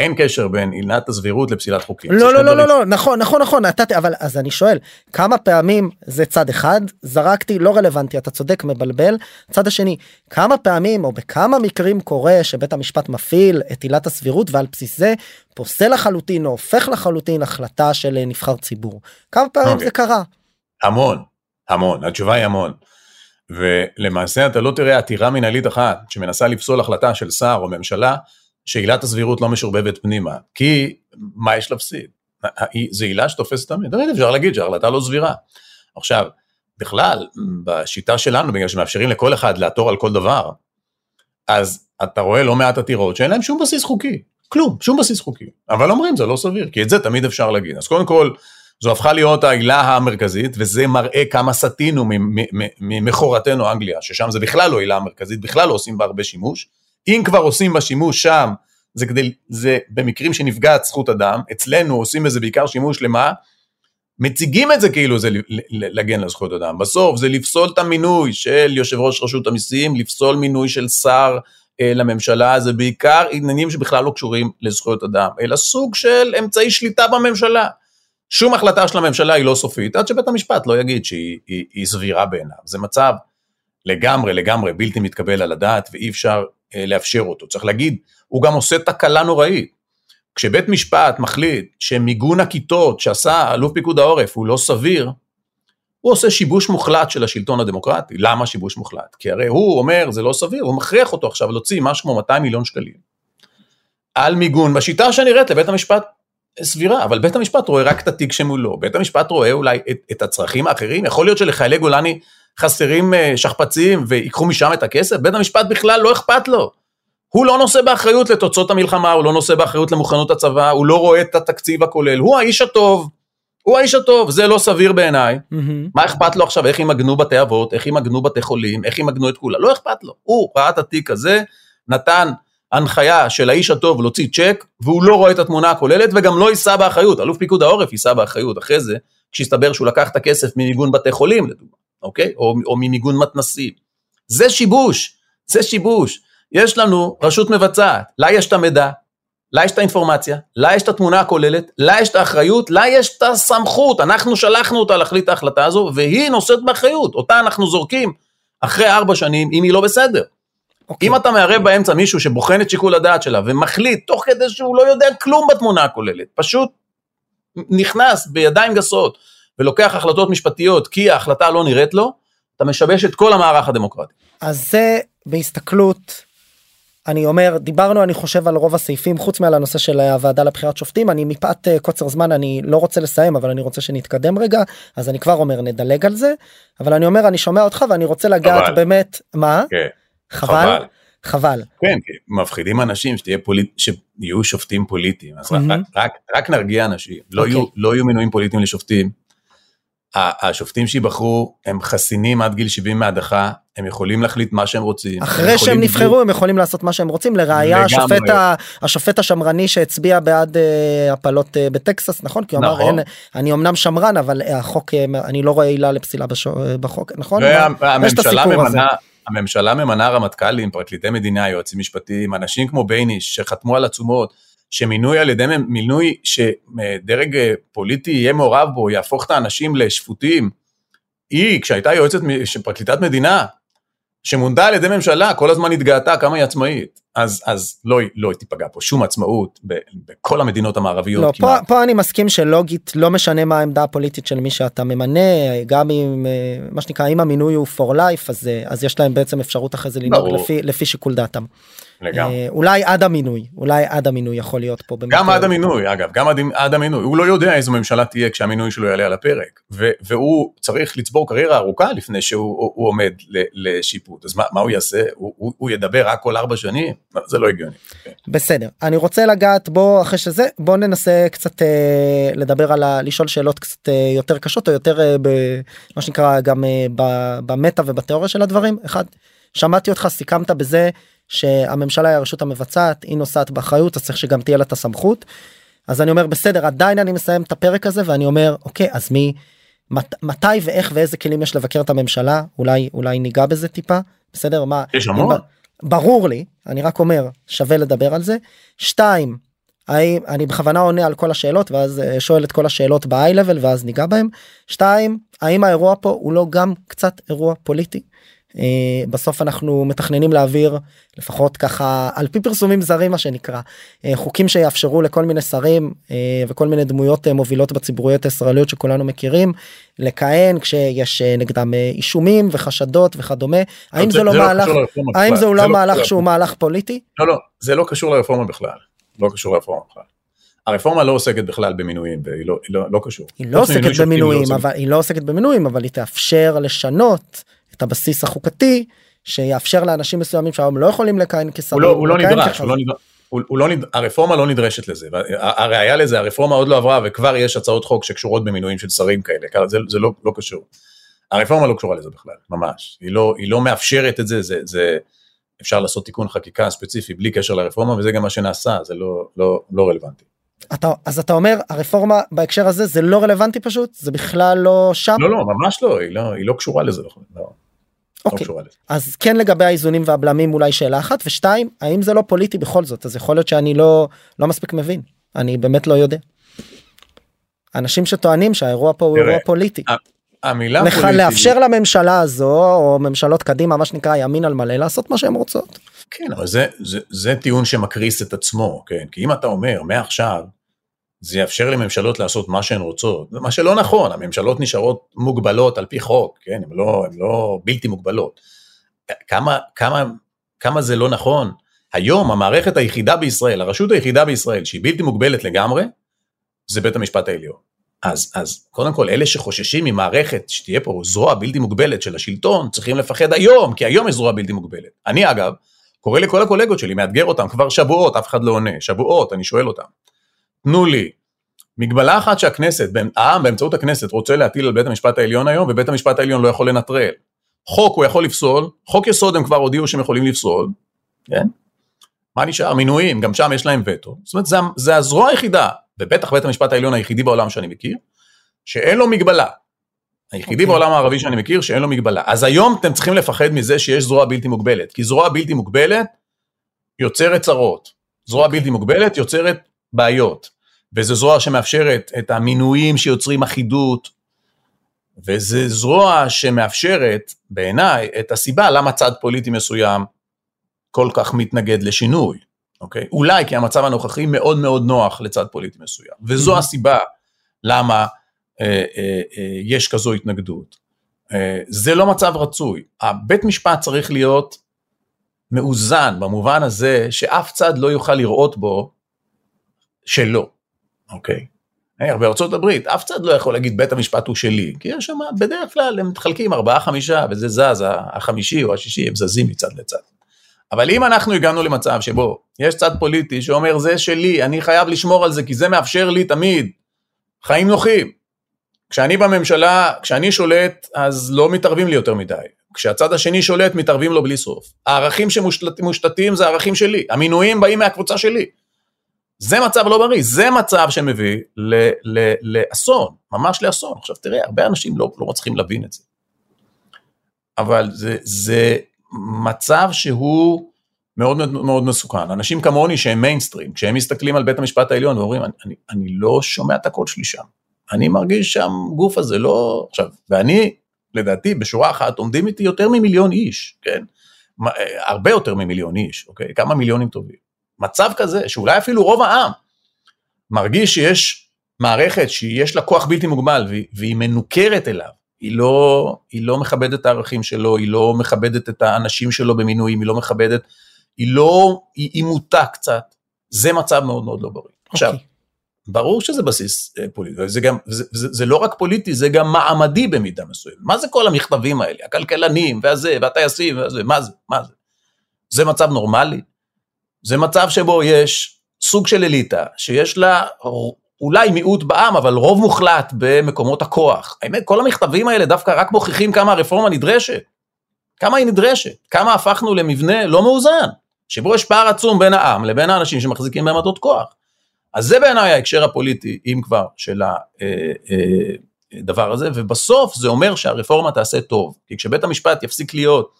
אין קשר בין עילת הסבירות לפסילת חוקים. לא, לא, לא, לא, לא, נכון, נכון, נכון, נתתי, אבל אז אני שואל, כמה פעמים זה צד אחד, זרקתי, לא רלוונטי, אתה צודק, מבלבל, צד השני, כמה פעמים או בכמה מקרים קורה שבית המשפט מפעיל את עילת הסבירות ועל בסיס זה פוסל לחלוטין או הופך לחלוטין החלטה של נבחר ציבור. כמה פעמים okay. זה קרה? המון, המון, התשובה היא המון. ולמעשה אתה לא תראה עתירה מנהלית אחת שמנסה לפסול החלטה של שר או ממשלה שעילת הסבירות לא משורבבת פנימה, כי מה יש להפסיד? זו עילה שתופסת תמיד, תמיד אפשר להגיד שההחלטה לא סבירה. עכשיו, בכלל, בשיטה שלנו, בגלל שמאפשרים לכל אחד לעתור על כל דבר, אז אתה רואה לא מעט עתירות שאין להם שום בסיס חוקי, כלום, שום בסיס חוקי. אבל אומרים זה לא סביר, כי את זה תמיד אפשר להגיד. אז קודם כל, זו הפכה להיות העילה המרכזית, וזה מראה כמה סטינו ממכורתנו אנגליה, ששם זה בכלל לא עילה המרכזית, בכלל לא עושים בה הרבה שימוש. אם כבר עושים בה שימוש שם, זה כדי, זה במקרים שנפגעת זכות אדם, אצלנו עושים בזה בעיקר שימוש למה? מציגים את זה כאילו זה להגן על זכויות אדם. בסוף זה לפסול את המינוי של יושב ראש רשות המיסים, לפסול מינוי של שר אה, לממשלה, זה בעיקר עניינים שבכלל לא קשורים לזכויות אדם, אלא סוג של אמצעי שליטה בממשלה. שום החלטה של הממשלה היא לא סופית, עד שבית המשפט לא יגיד שהיא היא, היא סבירה בעיניו. זה מצב לגמרי לגמרי בלתי מתקבל על הדעת ואי אפשר לאפשר אותו. צריך להגיד, הוא גם עושה תקלה נוראית. כשבית משפט מחליט שמיגון הכיתות שעשה אלוף פיקוד העורף הוא לא סביר, הוא עושה שיבוש מוחלט של השלטון הדמוקרטי. למה שיבוש מוחלט? כי הרי הוא אומר זה לא סביר, הוא מכריח אותו עכשיו להוציא משהו כמו 200 מיליון שקלים על מיגון בשיטה שנראית לבית המשפט סבירה, אבל בית המשפט רואה רק את התיק שמולו, בית המשפט רואה אולי את, את הצרכים האחרים, יכול להיות שלחיילי גולני חסרים אה, שכפ"צים ויקחו משם את הכסף, בית המשפט בכלל לא אכפת לו. הוא לא נושא באחריות לתוצאות המלחמה, הוא לא נושא באחריות למוכנות הצבא, הוא לא רואה את התקציב הכולל, הוא האיש הטוב, הוא האיש הטוב, זה לא סביר בעיניי. Mm-hmm. מה אכפת לו עכשיו, איך ימגנו בתי אבות, איך ימגנו בתי חולים, איך ימגנו את כולם, לא אכפת לו. הוא ראה את התיק הזה, נתן הנחיה של האיש הטוב להוציא צ'ק, והוא לא רואה את התמונה הכוללת וגם לא יישא באחריות, אלוף פיקוד העורף יישא באחריות. אחרי זה, כשיסתבר שהוא לקח את הכסף ממיגון בתי חולים לדוגמה, אוקיי? או, או ממיגון מתנסים. זה שיבוש, זה שיבוש. יש לנו רשות מבצעת, לה יש את המידע, לה יש את האינפורמציה, לה יש את התמונה הכוללת, לה יש את האחריות, לה יש את הסמכות, אנחנו שלחנו אותה להחליט את ההחלטה הזו, והיא נושאת באחריות, אותה אנחנו זורקים אחרי ארבע שנים אם היא לא בסדר. אוקיי. אם אתה מערב באמצע מישהו שבוחן את שיקול הדעת שלה ומחליט תוך כדי שהוא לא יודע כלום בתמונה הכוללת, פשוט נכנס בידיים גסות ולוקח החלטות משפטיות כי ההחלטה לא נראית לו, אתה משבש את כל המערך הדמוקרטי. אז זה בהסתכלות אני אומר דיברנו אני חושב על רוב הסעיפים חוץ מעל הנושא של הוועדה לבחירת שופטים אני מפאת אה, קוצר זמן אני לא רוצה לסיים אבל אני רוצה שנתקדם רגע אז אני כבר אומר נדלג על זה אבל אני אומר אני שומע אותך ואני רוצה לגעת חבל. באמת מה כן, חבל חבל כן, כי מפחידים אנשים שתהיה פוליט... שיהיו שופטים פוליטיים, אז רק, מהמם. רק, רק נרגיע אנשים, לא, אוקיי. יהיו, לא יהיו מינויים פוליטיים לשופטים. השופטים שייבחרו הם חסינים עד גיל 70 מהדחה, הם יכולים להחליט מה שהם רוצים. הם אחרי יכולים שהם נבחרו הם יכולים לעשות מה שהם רוצים לראיה. השופט ה- השופט השמרני שהצביע בעד אה, הפלות אה, בטקסס נכון כי הוא אמר נכון. אין אני אמנם שמרן אבל אה, החוק אה, אני לא רואה עילה לפסילה אה, בחוק נכון והממשלה הזה. ממנה, הממשלה ממנה רמטכ"לים, פרקליטי מדינה, יועצים משפטיים, אנשים כמו בייניש שחתמו על עצומות, שמינוי על ידי מינוי שדרג אה, פוליטי יהיה מעורב בו, יהפוך את האנשים לשפוטים. היא, כשהייתה יועצת פרקליטת מדינה, שמונתה על ידי ממשלה, כל הזמן התגאתה כמה היא עצמאית. אז, אז לא, לא תיפגע פה שום עצמאות ב- בכל המדינות המערביות לא, פה, כמעט. פה אני מסכים שלוגית לא משנה מה העמדה הפוליטית של מי שאתה ממנה גם אם אה, מה שנקרא אם המינוי הוא for life אז אה, אז יש להם בעצם אפשרות אחרי זה לנהוג ברור. לפי לפי שיקול דעתם. לגמרי. אה, אולי עד המינוי אולי עד המינוי יכול להיות פה. גם עד המינוי, אגב, גם עד, עד המינוי, הוא לא יודע איזו ממשלה תהיה כשהמינוי שלו יעלה על הפרק, ו, והוא צריך לצבור קריירה ארוכה לפני שהוא הוא, הוא עומד ל, לשיפוט, אז מה, מה הוא יעשה? הוא, הוא, הוא ידבר רק כל ארבע שנים? זה לא הגיוני. בסדר אני רוצה לגעת בו אחרי שזה בוא ננסה קצת אה, לדבר על ה... לשאול שאלות קצת אה, יותר קשות או יותר אה, במה שנקרא גם אה, ב- במטה ובתיאוריה של הדברים אחד שמעתי אותך סיכמת בזה שהממשלה היא הרשות המבצעת היא נושאת באחריות אז צריך שגם תהיה לה את הסמכות. אז אני אומר בסדר עדיין אני מסיים את הפרק הזה ואני אומר אוקיי אז מי מת, מתי ואיך ואיזה כלים יש לבקר את הממשלה אולי אולי ניגע בזה טיפה בסדר מה יש המון. ברור לי אני רק אומר שווה לדבר על זה. שתיים האם אני בכוונה עונה על כל השאלות ואז אה, שואל את כל השאלות ב-high level ואז ניגע בהם. שתיים האם האירוע פה הוא לא גם קצת אירוע פוליטי. אה, בסוף אנחנו מתכננים להעביר לפחות ככה על פי פרסומים זרים מה שנקרא אה, חוקים שיאפשרו לכל מיני שרים אה, וכל מיני דמויות מובילות בציבוריות הישראליות שכולנו מכירים לכהן כשיש נגדם אישומים וחשדות וכדומה האם זה לא מהלך האם. זה לא לא מהלך שהוא מהלך פוליטי? לא, לא, זה לא קשור לרפורמה בכלל. לא קשור לרפורמה בכלל. הרפורמה לא עוסקת בכלל במינויים, והיא לא, לא, לא קשור. היא לא ממינוי עוסקת שופטים, במינויים לא אבל היא לא עוסקת במינויים אבל היא תאפשר לשנות את הבסיס החוקתי שיאפשר לאנשים מסוימים שהיום לא יכולים לכהן כשרים. הוא לא, הוא לא נדרש. הוא לא נדרש. הוא, הוא לא נד... הרפורמה לא נדרשת לזה, הראיה לזה, הרפורמה עוד לא עברה וכבר יש הצעות חוק שקשורות במינויים של שרים כאלה, זה, זה לא, לא קשור. הרפורמה לא קשורה לזה בכלל, ממש. היא לא, היא לא מאפשרת את זה, זה, זה, אפשר לעשות תיקון חקיקה ספציפי בלי קשר לרפורמה, וזה גם מה שנעשה, זה לא, לא, לא רלוונטי. אתה, אז אתה אומר הרפורמה בהקשר הזה זה לא רלוונטי פשוט זה בכלל לא שם לא, לא, ממש לא, היא לא, היא לא קשורה לזה, לא, לא אוקיי. קשורה לזה. אז כן לגבי האיזונים והבלמים אולי שאלה אחת ושתיים האם זה לא פוליטי בכל זאת אז יכול להיות שאני לא לא מספיק מבין אני באמת לא יודע. אנשים שטוענים שהאירוע פה הוא תראה, אירוע פוליטי. המילה לך פוליטי, לאפשר לממשלה הזו או ממשלות קדימה מה שנקרא ימין על מלא לעשות מה שהם רוצות. כן, אבל זה, זה, זה טיעון שמקריס את עצמו, כן? כי אם אתה אומר, מעכשיו, זה יאפשר לממשלות לעשות מה שהן רוצות, מה שלא נכון, הממשלות נשארות מוגבלות על פי חוק, כן? הן לא, לא בלתי מוגבלות. כמה, כמה, כמה זה לא נכון? היום המערכת היחידה בישראל, הרשות היחידה בישראל שהיא בלתי מוגבלת לגמרי, זה בית המשפט העליון. אז, אז קודם כל, אלה שחוששים ממערכת שתהיה פה זרוע בלתי מוגבלת של השלטון, צריכים לפחד היום, כי היום יש זרוע בלתי מוגבלת. אני אגב, קורא לכל הקולגות שלי, מאתגר אותם כבר שבועות, אף אחד לא עונה, שבועות, אני שואל אותם. תנו לי מגבלה אחת שהכנסת, העם באמצעות הכנסת רוצה להטיל על בית המשפט העליון היום, ובית המשפט העליון לא יכול לנטרל. חוק הוא יכול לפסול, חוק יסוד הם כבר הודיעו שהם יכולים לפסול, כן? מה נשאר? מינויים, גם שם יש להם וטו. זאת אומרת, זה, זה הזרוע היחידה, ובטח בית המשפט העליון היחידי בעולם שאני מכיר, שאין לו מגבלה. היחידי okay. בעולם הערבי שאני מכיר שאין לו מגבלה. אז היום אתם צריכים לפחד מזה שיש זרוע בלתי מוגבלת, כי זרוע בלתי מוגבלת יוצרת צרות. זרוע בלתי מוגבלת יוצרת בעיות. וזו זרוע שמאפשרת את המינויים שיוצרים אחידות, וזו זרוע שמאפשרת בעיניי את הסיבה למה צד פוליטי מסוים כל כך מתנגד לשינוי, אוקיי? אולי כי המצב הנוכחי מאוד מאוד נוח לצד פוליטי מסוים, וזו הסיבה למה אה, אה, אה, יש כזו התנגדות. אה, זה לא מצב רצוי, הבית משפט צריך להיות מאוזן במובן הזה שאף צד לא יוכל לראות בו שלא, אוקיי? אה, בארצות הברית אף צד לא יכול להגיד בית המשפט הוא שלי, כי יש שם בדרך כלל הם מתחלקים ארבעה חמישה וזה זז, החמישי או השישי הם זזים מצד לצד. אבל אם אנחנו הגענו למצב שבו יש צד פוליטי שאומר זה שלי, אני חייב לשמור על זה כי זה מאפשר לי תמיד חיים נוחים. כשאני בממשלה, כשאני שולט אז לא מתערבים לי יותר מדי. כשהצד השני שולט מתערבים לו בלי סוף. הערכים שמושתתים זה הערכים שלי, המינויים באים מהקבוצה שלי. זה מצב לא בריא, זה מצב שמביא ל, ל, לאסון, ממש לאסון. עכשיו תראה, הרבה אנשים לא, לא מצליחים להבין את זה. אבל זה, זה מצב שהוא מאוד מאוד, מסוכן. אנשים כמוני שהם מיינסטרים, כשהם מסתכלים על בית המשפט העליון ואומרים, אני, אני, אני לא שומע את הקול שלי שם. אני מרגיש שם גוף הזה לא... עכשיו, ואני, לדעתי, בשורה אחת עומדים איתי יותר ממיליון איש, כן? הרבה יותר ממיליון איש, אוקיי? כמה מיליונים טובים. מצב כזה, שאולי אפילו רוב העם מרגיש שיש מערכת שיש לה כוח בלתי מוגבל והיא מנוכרת אליו, היא לא, היא לא מכבדת את הערכים שלו, היא לא מכבדת את האנשים שלו במינויים, היא לא מכבדת, היא לא, היא, היא מוטה קצת, זה מצב מאוד מאוד לא בריא. Okay. עכשיו, אוקיי. ברור שזה בסיס אה, פוליטי, זה, גם, זה, זה, זה לא רק פוליטי, זה גם מעמדי במידה מסוימת. מה זה כל המכתבים האלה, הכלכלנים והזה, והטייסים והזה, מה זה, מה זה? זה מצב נורמלי? זה מצב שבו יש סוג של אליטה, שיש לה אולי מיעוט בעם, אבל רוב מוחלט במקומות הכוח. האמת, כל המכתבים האלה דווקא רק מוכיחים כמה הרפורמה נדרשת. כמה היא נדרשת, כמה הפכנו למבנה לא מאוזן, שבו יש פער עצום בין העם לבין האנשים שמחזיקים בעמדות כוח. אז זה בעיניי ההקשר הפוליטי, אם כבר, של הדבר אה, אה, הזה, ובסוף זה אומר שהרפורמה תעשה טוב, כי כשבית המשפט יפסיק להיות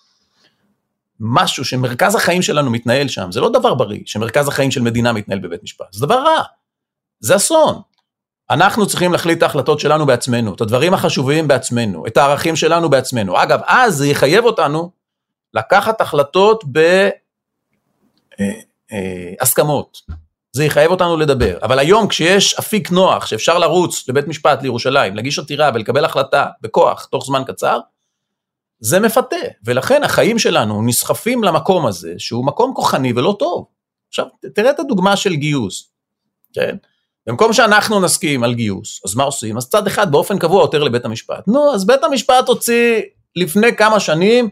משהו שמרכז החיים שלנו מתנהל שם, זה לא דבר בריא, שמרכז החיים של מדינה מתנהל בבית משפט, זה דבר רע, זה אסון. אנחנו צריכים להחליט את ההחלטות שלנו בעצמנו, את הדברים החשובים בעצמנו, את הערכים שלנו בעצמנו. אגב, אז זה יחייב אותנו לקחת החלטות בהסכמות. אה, זה יחייב אותנו לדבר. אבל היום כשיש אפיק נוח שאפשר לרוץ לבית משפט לירושלים, להגיש עתירה ולקבל החלטה בכוח תוך זמן קצר, זה מפתה, ולכן החיים שלנו נסחפים למקום הזה, שהוא מקום כוחני ולא טוב. עכשיו, תראה את הדוגמה של גיוס, כן? במקום שאנחנו נסכים על גיוס, אז מה עושים? אז צד אחד באופן קבוע עותר לבית המשפט. נו, אז בית המשפט הוציא לפני כמה שנים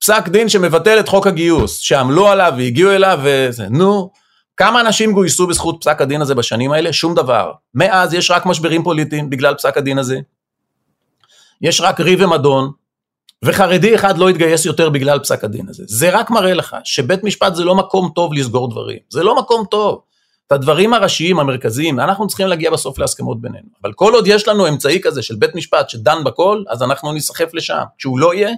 פסק דין שמבטל את חוק הגיוס, שעמלו עליו והגיעו אליו וזה, נו, כמה אנשים גויסו בזכות פסק הדין הזה בשנים האלה? שום דבר. מאז יש רק משברים פוליטיים בגלל פסק הדין הזה. יש רק ריב ומדון, וחרדי אחד לא יתגייס יותר בגלל פסק הדין הזה. זה רק מראה לך שבית משפט זה לא מקום טוב לסגור דברים, זה לא מקום טוב. את הדברים הראשיים, המרכזיים, אנחנו צריכים להגיע בסוף להסכמות בינינו. אבל כל עוד יש לנו אמצעי כזה של בית משפט שדן בכל, אז אנחנו נסחף לשם. כשהוא לא יהיה,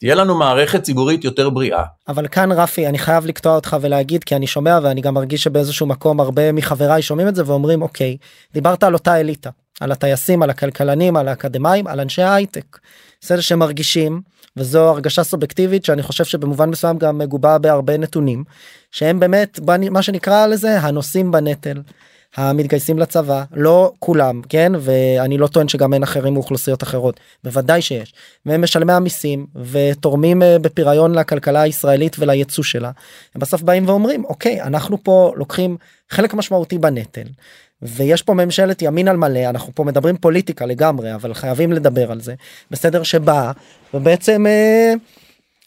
תהיה לנו מערכת ציבורית יותר בריאה. אבל כאן רפי אני חייב לקטוע אותך ולהגיד כי אני שומע ואני גם מרגיש שבאיזשהו מקום הרבה מחבריי שומעים את זה ואומרים אוקיי דיברת על אותה אליטה על הטייסים על הכלכלנים על האקדמאים על אנשי ההייטק. בסדר שמרגישים וזו הרגשה סובייקטיבית שאני חושב שבמובן מסוים גם מגובה בהרבה נתונים שהם באמת מה שנקרא לזה הנושאים בנטל. המתגייסים לצבא לא כולם כן ואני לא טוען שגם אין אחרים מאוכלוסיות אחרות בוודאי שיש והם משלמי המיסים ותורמים אה, בפריון לכלכלה הישראלית ולייצוא שלה. הם בסוף באים ואומרים אוקיי אנחנו פה לוקחים חלק משמעותי בנטל ויש פה ממשלת ימין על מלא אנחנו פה מדברים פוליטיקה לגמרי אבל חייבים לדבר על זה בסדר שבא ובעצם. אה,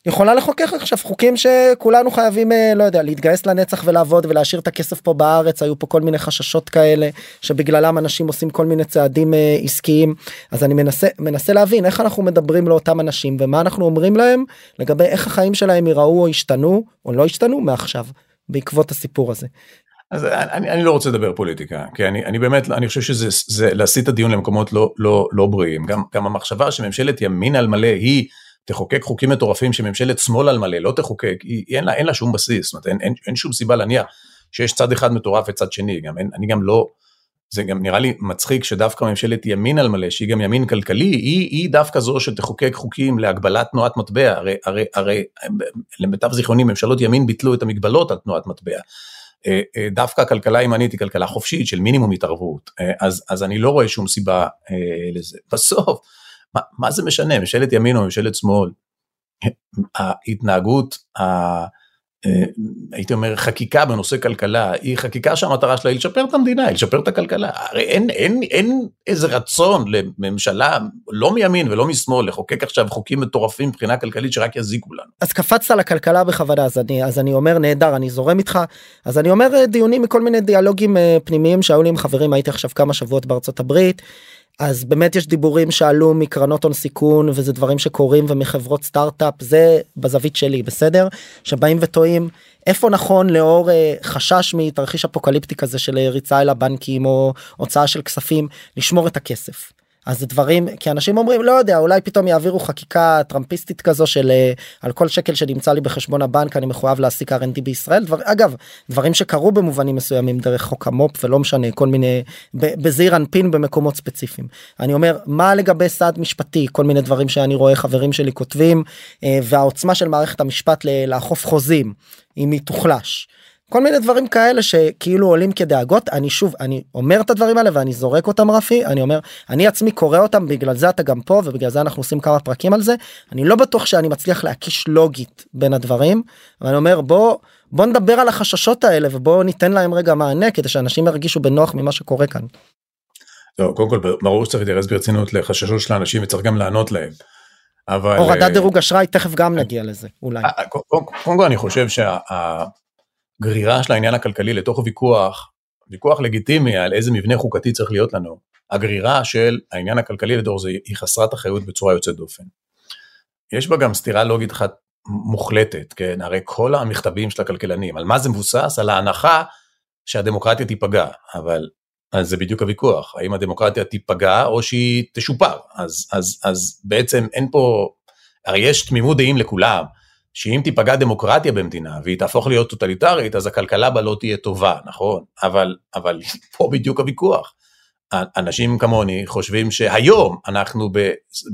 יכולה לחוקק עכשיו חוקים שכולנו חייבים אה, לא יודע להתגייס לנצח ולעבוד ולהשאיר את הכסף פה בארץ היו פה כל מיני חששות כאלה שבגללם אנשים עושים כל מיני צעדים אה, עסקיים אז אני מנסה מנסה להבין איך אנחנו מדברים לאותם אנשים ומה אנחנו אומרים להם לגבי איך החיים שלהם ייראו או השתנו או לא השתנו מעכשיו בעקבות הסיפור הזה. אז אני, אני לא רוצה לדבר פוליטיקה, כי אני, אני באמת, אני חושב שזה זה להסיט את הדיון למקומות לא, לא, לא בריאים. גם, גם המחשבה שממשלת ימין על מלא היא תחוקק חוקים מטורפים שממשלת שמאל על מלא לא תחוקק, היא, אין, לה, אין לה שום בסיס, זאת אומרת, אין, אין, אין שום סיבה להניח שיש צד אחד מטורף וצד שני, גם אין, אני גם לא, זה גם נראה לי מצחיק שדווקא ממשלת ימין על מלא, שהיא גם ימין כלכלי, היא, היא דווקא זו שתחוקק חוקים להגבלת תנועת מטבע, הרי, הרי, הרי למיטב זיכרוני ממשלות ימין ביטלו את המגבלות על תנועת מטבע. אה, אה, דווקא הכלכלה הימנית היא כלכלה חופשית של מינימום התערבות, אה, אז, אז אני לא רואה שום סיבה לזה. בסוף, מה, מה זה משנה, ממשלת ימין או ממשלת שמאל, ההתנהגות, אה, הייתי אומר חקיקה בנושא כלכלה היא חקיקה שהמטרה שלה היא לשפר את המדינה, היא לשפר את הכלכלה. הרי אין, אין, אין איזה רצון לממשלה, לא מימין ולא משמאל, לחוקק עכשיו חוקים מטורפים מבחינה כלכלית שרק יזיקו לנו. אז קפצת לכלכלה בכוונה, אז אני, אז אני אומר נהדר, אני זורם איתך. אז אני אומר אה, דיונים מכל מיני דיאלוגים אה, פנימיים שהיו לי עם חברים, הייתי עכשיו כמה שבועות בארצות הברית. אז באמת יש דיבורים שעלו מקרנות הון סיכון וזה דברים שקורים ומחברות סטארט-אפ זה בזווית שלי בסדר שבאים וטועים איפה נכון לאור אה, חשש מתרחיש אפוקליפטי כזה של ריצה אל הבנקים או הוצאה של כספים לשמור את הכסף. אז זה דברים כי אנשים אומרים לא יודע אולי פתאום יעבירו חקיקה טראמפיסטית כזו של אה, על כל שקל שנמצא לי בחשבון הבנק אני מחויב להעסיק R&D בישראל. דבר אגב דברים שקרו במובנים מסוימים דרך חוק המו"פ ולא משנה כל מיני בזעיר אנפין במקומות ספציפיים. אני אומר מה לגבי סעד משפטי? כל מיני דברים שאני רואה חברים שלי כותבים אה, והעוצמה של מערכת המשפט לאכוף חוזים אם היא תוחלש. כל מיני דברים כאלה שכאילו עולים כדאגות אני שוב אני אומר את הדברים האלה ואני זורק אותם רפי אני אומר אני עצמי קורא אותם בגלל זה אתה גם פה ובגלל זה אנחנו עושים כמה פרקים על זה אני לא בטוח שאני מצליח להקיש לוגית בין הדברים ואני אומר בוא בוא נדבר על החששות האלה ובוא ניתן להם רגע מענה כדי שאנשים ירגישו בנוח ממה שקורה כאן. לא, קודם כל ברור שצריך להתייחס ברצינות לחששות של האנשים וצריך גם לענות להם. אבל הורדת אה, דירוג אשראי תכף גם נגיע לזה אולי. אה, קודם כל אני חושב שה... הגרירה של העניין הכלכלי לתוך ויכוח, ויכוח לגיטימי על איזה מבנה חוקתי צריך להיות לנו, הגרירה של העניין הכלכלי לדור זה היא חסרת אחריות בצורה יוצאת דופן. יש בה גם סתירה לוגית אחת מוחלטת, כן, הרי כל המכתבים של הכלכלנים, על מה זה מבוסס? על ההנחה שהדמוקרטיה תיפגע, אבל אז זה בדיוק הוויכוח, האם הדמוקרטיה תיפגע או שהיא תשופר, אז, אז, אז בעצם אין פה, הרי יש תמימות דעים לכולם, שאם תיפגע דמוקרטיה במדינה והיא תהפוך להיות טוטליטרית אז הכלכלה בה לא תהיה טובה נכון אבל אבל פה בדיוק הוויכוח. אנשים כמוני חושבים שהיום אנחנו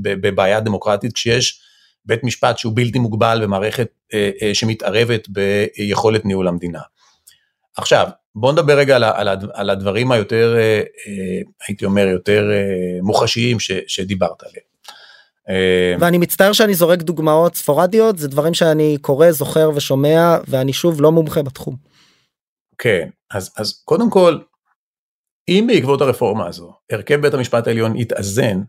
בבעיה דמוקרטית כשיש בית משפט שהוא בלתי מוגבל ומערכת אה, אה, שמתערבת ביכולת ניהול המדינה. עכשיו בוא נדבר רגע על, על, על הדברים היותר אה, הייתי אומר יותר מוחשיים ש, שדיברת עליהם. אה, ואני מצטער שאני זורק דוגמאות ספורדיות זה דברים שאני קורא זוכר ושומע ואני שוב לא מומחה בתחום. כן אז אז קודם כל אם בעקבות הרפורמה הזו הרכב בית המשפט העליון יתאזן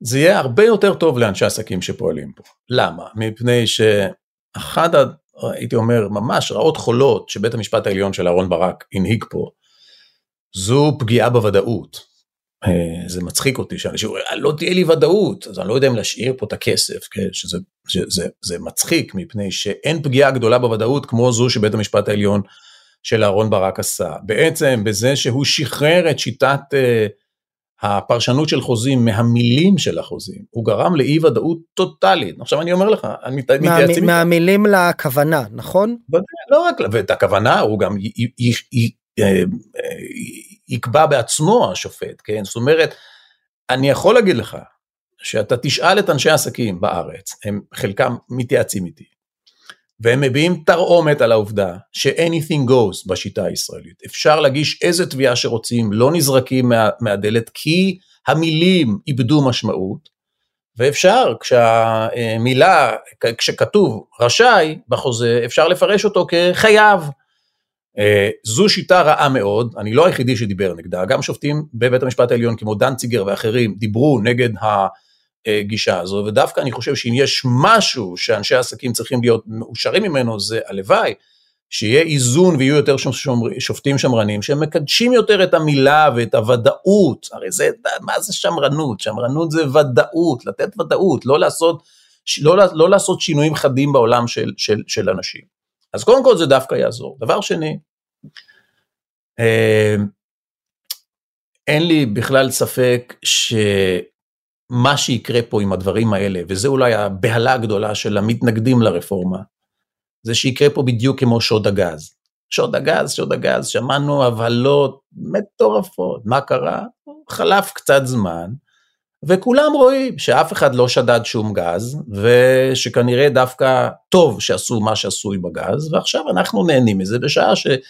זה יהיה הרבה יותר טוב לאנשי עסקים שפועלים פה. למה? מפני שאחד הייתי אומר ממש רעות חולות שבית המשפט העליון של אהרן ברק הנהיג פה זו פגיעה בוודאות זה מצחיק אותי שאנשים אומרים לא תהיה לי ודאות. אז אני לא יודע אם להשאיר פה את הכסף כן שזה שזה, זה מצחיק מפני שאין פגיעה גדולה בוודאות כמו זו שבית המשפט העליון של אהרן ברק עשה. בעצם בזה שהוא שחרר את שיטת uh, הפרשנות של חוזים מהמילים של החוזים הוא גרם לאי ודאות טוטאלית. עכשיו אני אומר לך אני מתייעץ עם מהמילים לכוונה נכון? לא רק ואת הכוונה הוא גם י, י, י, י, י, יקבע בעצמו השופט, כן? זאת אומרת, אני יכול להגיד לך שאתה תשאל את אנשי העסקים בארץ, הם חלקם מתייעצים איתי, והם מביעים תרעומת על העובדה ש-anything goes בשיטה הישראלית. אפשר להגיש איזה תביעה שרוצים, לא נזרקים מה, מהדלת כי המילים איבדו משמעות, ואפשר כשהמילה, כשכתוב רשאי בחוזה, אפשר לפרש אותו כחייב. אה, זו שיטה רעה מאוד, אני לא היחידי שדיבר נגדה, גם שופטים בבית המשפט העליון כמו דנציגר ואחרים דיברו נגד הגישה הזו, ודווקא אני חושב שאם יש משהו שאנשי העסקים צריכים להיות מאושרים ממנו, זה הלוואי שיהיה איזון ויהיו יותר שומר, שופטים שמרנים שמקדשים יותר את המילה ואת הוודאות, הרי זה, מה זה שמרנות? שמרנות זה ודאות, לתת ודאות, לא לעשות, לא, לא לעשות שינויים חדים בעולם של, של, של אנשים. אז קודם כל זה דווקא יעזור. דבר שני, אין לי בכלל ספק שמה שיקרה פה עם הדברים האלה, וזה אולי הבהלה הגדולה של המתנגדים לרפורמה, זה שיקרה פה בדיוק כמו שוד הגז. שוד הגז, שוד הגז, שמענו הבהלות מטורפות, מה קרה? חלף קצת זמן, וכולם רואים שאף אחד לא שדד שום גז, ושכנראה דווקא טוב שעשו מה שעשוי בגז, ועכשיו אנחנו נהנים מזה בשעה שאנשים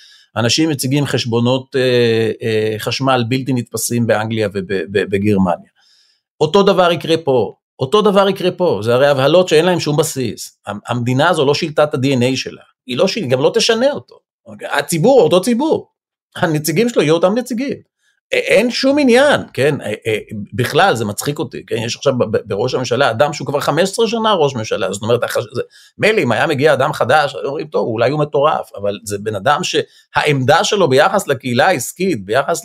מציגים חשבונות אה, אה, חשמל בלתי נתפסים באנגליה ובגרמניה. אותו דבר יקרה פה, אותו דבר יקרה פה, זה הרי הבהלות שאין להם שום בסיס. המדינה הזו לא שילטה את ה-DNA שלה, היא לא שיל... גם לא תשנה אותו. הציבור אותו ציבור, הנציגים שלו יהיו אותם נציגים. אין שום עניין, כן, בכלל זה מצחיק אותי, כן, יש עכשיו בראש הממשלה אדם שהוא כבר 15 שנה ראש ממשלה, זאת אומרת, מילא אם היה מגיע אדם חדש, היו אומרים, טוב, אולי הוא מטורף, אבל זה בן אדם שהעמדה שלו ביחס לקהילה העסקית, ביחס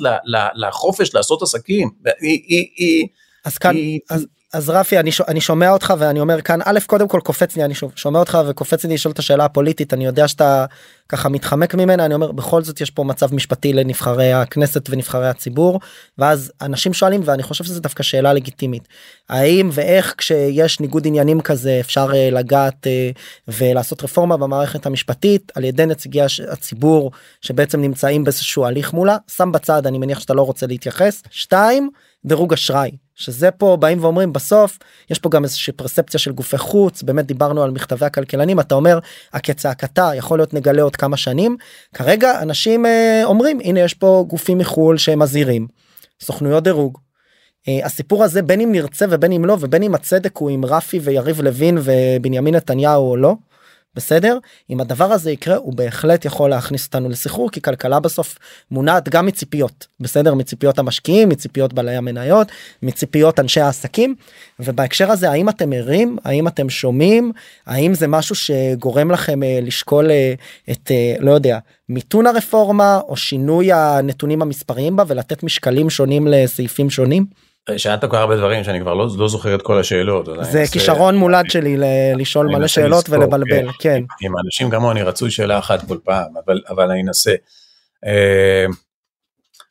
לחופש לעשות עסקים, היא, היא, היא, אז כאן, היא, אז, אז רפי אני, אני שומע אותך ואני אומר כאן א' קודם כל קופץ לי אני שומע אותך וקופץ לי לשאול את השאלה הפוליטית אני יודע שאתה ככה מתחמק ממנה אני אומר בכל זאת יש פה מצב משפטי לנבחרי הכנסת ונבחרי הציבור ואז אנשים שואלים ואני חושב שזה דווקא שאלה לגיטימית. האם ואיך כשיש ניגוד עניינים כזה אפשר uh, לגעת uh, ולעשות רפורמה במערכת המשפטית על ידי נציגי הציבור שבעצם נמצאים באיזשהו הליך מולה? שם בצד אני מניח שאתה לא רוצה להתייחס. שתיים דירוג אשראי שזה פה באים ואומרים בסוף יש פה גם איזושהי פרספציה של גופי חוץ באמת דיברנו על מכתבי הכלכלנים אתה אומר הכצעקתה יכול להיות נגלה עוד כמה שנים כרגע אנשים אה, אומרים הנה יש פה גופים מחול שהם מזהירים סוכנויות דירוג. אה, הסיפור הזה בין אם נרצה ובין אם לא ובין אם הצדק הוא עם רפי ויריב לוין ובנימין נתניהו או לא. בסדר? אם הדבר הזה יקרה הוא בהחלט יכול להכניס אותנו לסחרור כי כלכלה בסוף מונעת גם מציפיות בסדר? מציפיות המשקיעים מציפיות בעלי המניות מציפיות אנשי העסקים. ובהקשר הזה האם אתם ערים? האם אתם שומעים? האם זה משהו שגורם לכם אה, לשקול אה, את אה, לא יודע מיתון הרפורמה או שינוי הנתונים המספריים בה ולתת משקלים שונים לסעיפים שונים. שאלת כל הרבה דברים שאני כבר לא, לא זוכר את כל השאלות. זה כישרון מולד שלי לשאול מלא שאלות לזכור, ולבלבל, כן. כן. עם אנשים כמוני רצוי שאלה אחת כל פעם, אבל, אבל אני אנסה. אה,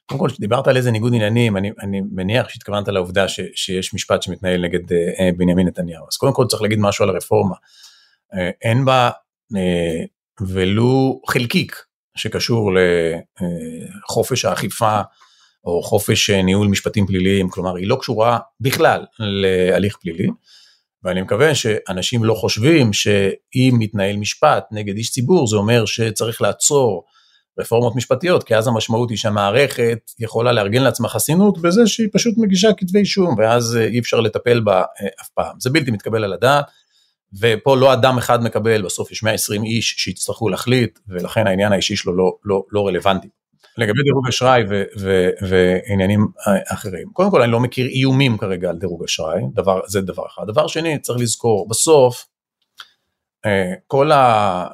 קודם כל, כשדיברת על איזה ניגוד עניינים, אני, אני מניח שהתכוונת לעובדה ש, שיש משפט שמתנהל נגד אה, בנימין נתניהו. אז קודם כל צריך להגיד משהו על הרפורמה. אה, אין בה ולו חלקיק שקשור לחופש האכיפה או חופש אה, ניהול משפטים פליליים, כלומר היא לא קשורה בכלל להליך פלילי, ואני מקווה שאנשים לא חושבים שאם מתנהל משפט נגד איש ציבור זה אומר שצריך לעצור רפורמות משפטיות, כי אז המשמעות היא שהמערכת יכולה לארגן לעצמה חסינות בזה שהיא פשוט מגישה כתבי אישום, ואז אה, אי אפשר לטפל בה אה, אף פעם. זה בלתי מתקבל על הדעת, ופה לא אדם אחד מקבל, בסוף יש 120 איש שיצטרכו להחליט, ולכן העניין האישי שלו לא, לא, לא רלוונטי. לגבי דירוג אשראי ועניינים אחרים, קודם כל אני לא מכיר איומים כרגע על דירוג אשראי, דבר, זה דבר אחד. דבר שני, צריך לזכור, בסוף, אה, כל ה...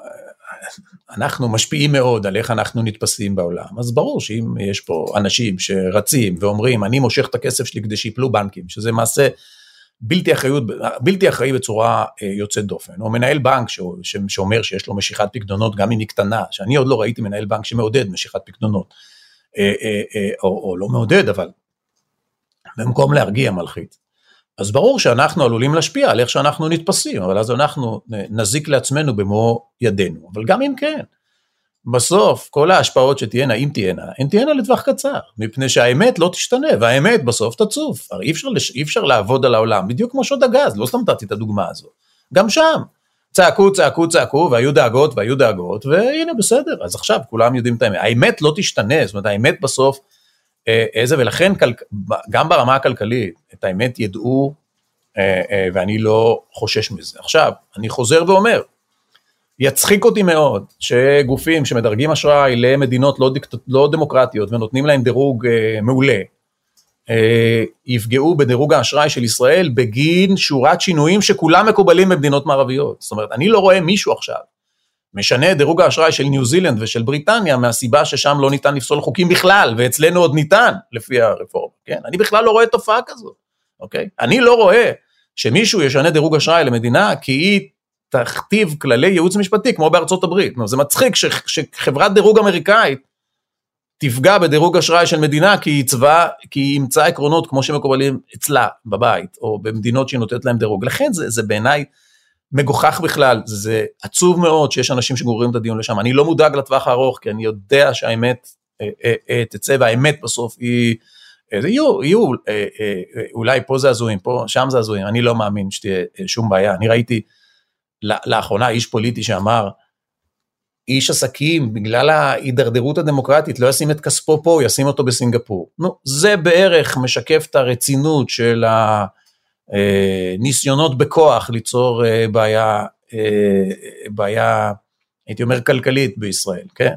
אנחנו משפיעים מאוד על איך אנחנו נתפסים בעולם, אז ברור שאם יש פה אנשים שרצים ואומרים, אני מושך את הכסף שלי כדי שיפלו בנקים, שזה מעשה בלתי, אחריות, בלתי אחראי בצורה אה, יוצאת דופן, או מנהל בנק ש, שאומר שיש לו משיכת פקדונות גם אם היא קטנה, שאני עוד לא ראיתי מנהל בנק שמעודד משיכת פקדונות, אה, אה, או, או לא מעודד אבל במקום להרגיע מלחיץ. אז ברור שאנחנו עלולים להשפיע על איך שאנחנו נתפסים, אבל אז אנחנו נזיק לעצמנו במו ידינו, אבל גם אם כן, בסוף כל ההשפעות שתהיינה, אם תהיינה, הן תהיינה לטווח קצר, מפני שהאמת לא תשתנה, והאמת בסוף תצוף. הרי אי אפשר, אי אפשר לעבוד על העולם, בדיוק כמו שוד הגז, לא סתם נתתי את הדוגמה הזו. גם שם, צעקו, צעקו, צעקו, והיו דאגות, והיו דאגות, והנה בסדר, אז עכשיו כולם יודעים את האמת. האמת לא תשתנה, זאת אומרת האמת בסוף, אה, איזה, ולכן גם ברמה הכלכלית, את האמת ידעו, אה, אה, ואני לא חושש מזה. עכשיו, אני חוזר ואומר, יצחיק אותי מאוד שגופים שמדרגים אשראי למדינות לא, דיקט... לא דמוקרטיות ונותנים להם דירוג אה, מעולה, אה, יפגעו בדירוג האשראי של ישראל בגין שורת שינויים שכולם מקובלים במדינות מערביות. זאת אומרת, אני לא רואה מישהו עכשיו משנה את דירוג האשראי של ניו זילנד ושל בריטניה מהסיבה ששם לא ניתן לפסול חוקים בכלל, ואצלנו עוד ניתן לפי הרפורמה, כן? אני בכלל לא רואה תופעה כזאת, אוקיי? אני לא רואה שמישהו ישנה דירוג אשראי למדינה כי היא תכתיב כללי ייעוץ משפטי כמו בארצות הברית. זה מצחיק ש, שחברת דירוג אמריקאית תפגע בדירוג אשראי של מדינה כי היא עיצבה, כי היא אימצה עקרונות כמו שמקובלים אצלה בבית או במדינות שהיא נותנת להם דירוג. לכן זה, זה בעיניי מגוחך בכלל, זה עצוב מאוד שיש אנשים שגוררים את הדיון לשם, אני לא מודאג לטווח הארוך, כי אני יודע שהאמת אה, אה, אה, תצא, והאמת בסוף היא, יהיו, יהיו, אולי פה זה הזויים, פה, שם זה הזויים, אני לא מאמין שתהיה שום בעיה, אני ראיתי לאחרונה איש פוליטי שאמר, איש עסקים, בגלל ההידרדרות הדמוקרטית, לא ישים את כספו פה, הוא ישים אותו בסינגפור. נו, זה בערך משקף את הרצינות של הניסיונות בכוח ליצור בעיה, בעיה, הייתי אומר, כלכלית בישראל, כן?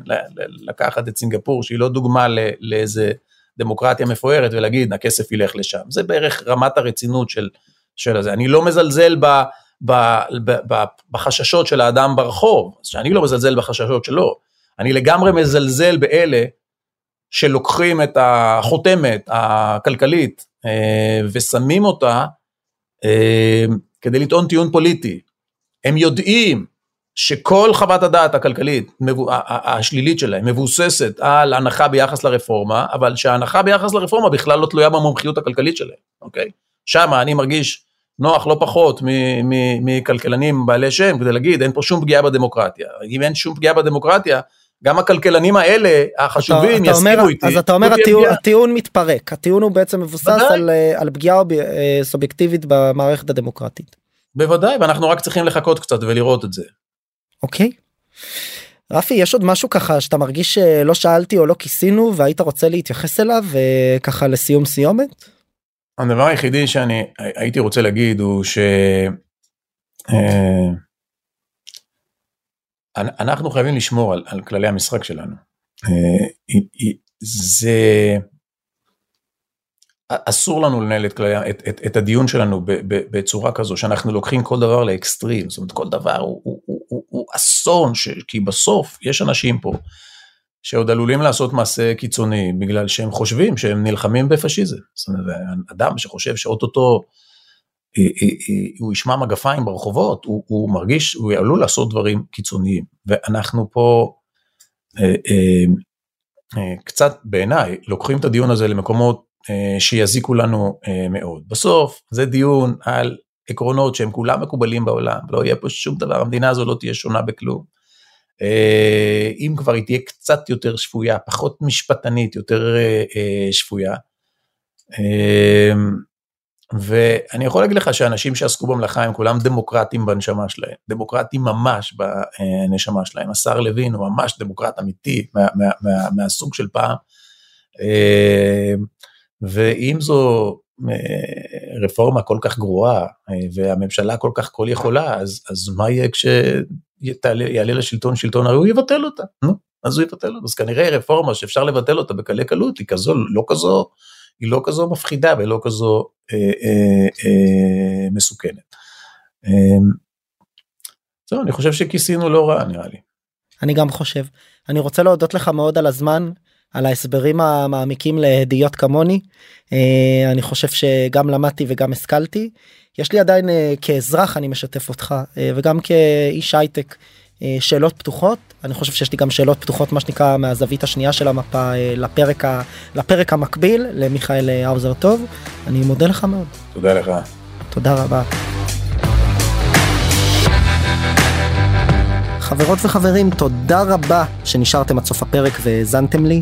לקחת את סינגפור, שהיא לא דוגמה לאיזה דמוקרטיה מפוארת, ולהגיד, הכסף ילך לשם. זה בערך רמת הרצינות של, של זה. אני לא מזלזל ב... בחששות של האדם ברחוב, שאני לא מזלזל בחששות שלו, אני לגמרי מזלזל באלה שלוקחים את החותמת הכלכלית אה, ושמים אותה אה, כדי לטעון טיעון פוליטי. הם יודעים שכל חוות הדעת הכלכלית השלילית שלהם מבוססת על הנחה ביחס לרפורמה, אבל שההנחה ביחס לרפורמה בכלל לא תלויה במומחיות הכלכלית שלהם, אוקיי? שמה אני מרגיש נוח לא פחות מכלכלנים בעלי שם כדי להגיד אין פה שום פגיעה בדמוקרטיה. אם אין שום פגיעה בדמוקרטיה, גם הכלכלנים האלה החשובים אתה, יסכימו אומר, איתי. אז אתה אומר הטיעון, הטיעון מתפרק, הטיעון הוא בעצם מבוסס על, אה, על פגיעה אה, סובייקטיבית במערכת הדמוקרטית. בוודאי, ואנחנו רק צריכים לחכות קצת ולראות את זה. אוקיי. רפי יש עוד משהו ככה שאתה מרגיש שלא שאלתי או לא כיסינו והיית רוצה להתייחס אליו ככה לסיום סיומת? הדבר היחידי שאני הייתי רוצה להגיד הוא ש... אה, אנחנו חייבים לשמור על, על כללי המשחק שלנו. אה, זה אסור לנו לנהל את, כללי, את, את, את הדיון שלנו בצורה כזו שאנחנו לוקחים כל דבר לאקסטרים, זאת אומרת כל דבר הוא, הוא, הוא, הוא אסון, ש, כי בסוף יש אנשים פה שעוד עלולים לעשות מעשה קיצוני בגלל שהם חושבים שהם נלחמים בפשיזם. זאת אומרת, אדם שחושב שאו-טו-טו אה, אה, אה, הוא ישמע מגפיים ברחובות, הוא, הוא מרגיש, הוא עלול לעשות דברים קיצוניים. ואנחנו פה קצת בעיניי לוקחים את הדיון הזה למקומות שיזיקו לנו מאוד. בסוף זה דיון על עקרונות שהם כולם מקובלים בעולם, לא יהיה פה שום דבר, המדינה הזו לא תהיה שונה בכלום. אה, אם כבר היא תהיה קצת יותר שפויה, פחות משפטנית, יותר אה, אה, שפויה. ואני יכול להגיד לך שאנשים שעסקו במלאכה הם כולם דמוקרטים בנשמה שלהם, דמוקרטים ממש בנשמה שלהם. השר לוין הוא ממש דמוקרט אמיתי מה, מה, מה, מהסוג של פעם. ואם זו רפורמה כל כך גרועה והממשלה כל כך כל יכולה, אז, אז מה יהיה כש... יעלה לשלטון שלטון הרי הוא יבטל אותה, נו, אז הוא יבטל אותה. אז כנראה רפורמה שאפשר לבטל אותה בקלי קלות היא כזו, לא כזו, היא לא כזו מפחידה ולא כזו אה, אה, אה, מסוכנת. אה, זהו, אני חושב שכיסינו לא רע נראה לי. אני גם חושב. אני רוצה להודות לך מאוד על הזמן. על ההסברים המעמיקים להדיוט כמוני אה, אני חושב שגם למדתי וגם השכלתי יש לי עדיין אה, כאזרח אני משתף אותך אה, וגם כאיש הייטק שאלות פתוחות אני חושב שיש לי גם שאלות פתוחות מה שנקרא מהזווית השנייה של המפה לפרק ה, לפרק המקביל למיכאל האוזר טוב אני מודה לך מאוד. תודה לך. תודה רבה. חברות וחברים, תודה רבה שנשארתם עד סוף הפרק והאזנתם לי.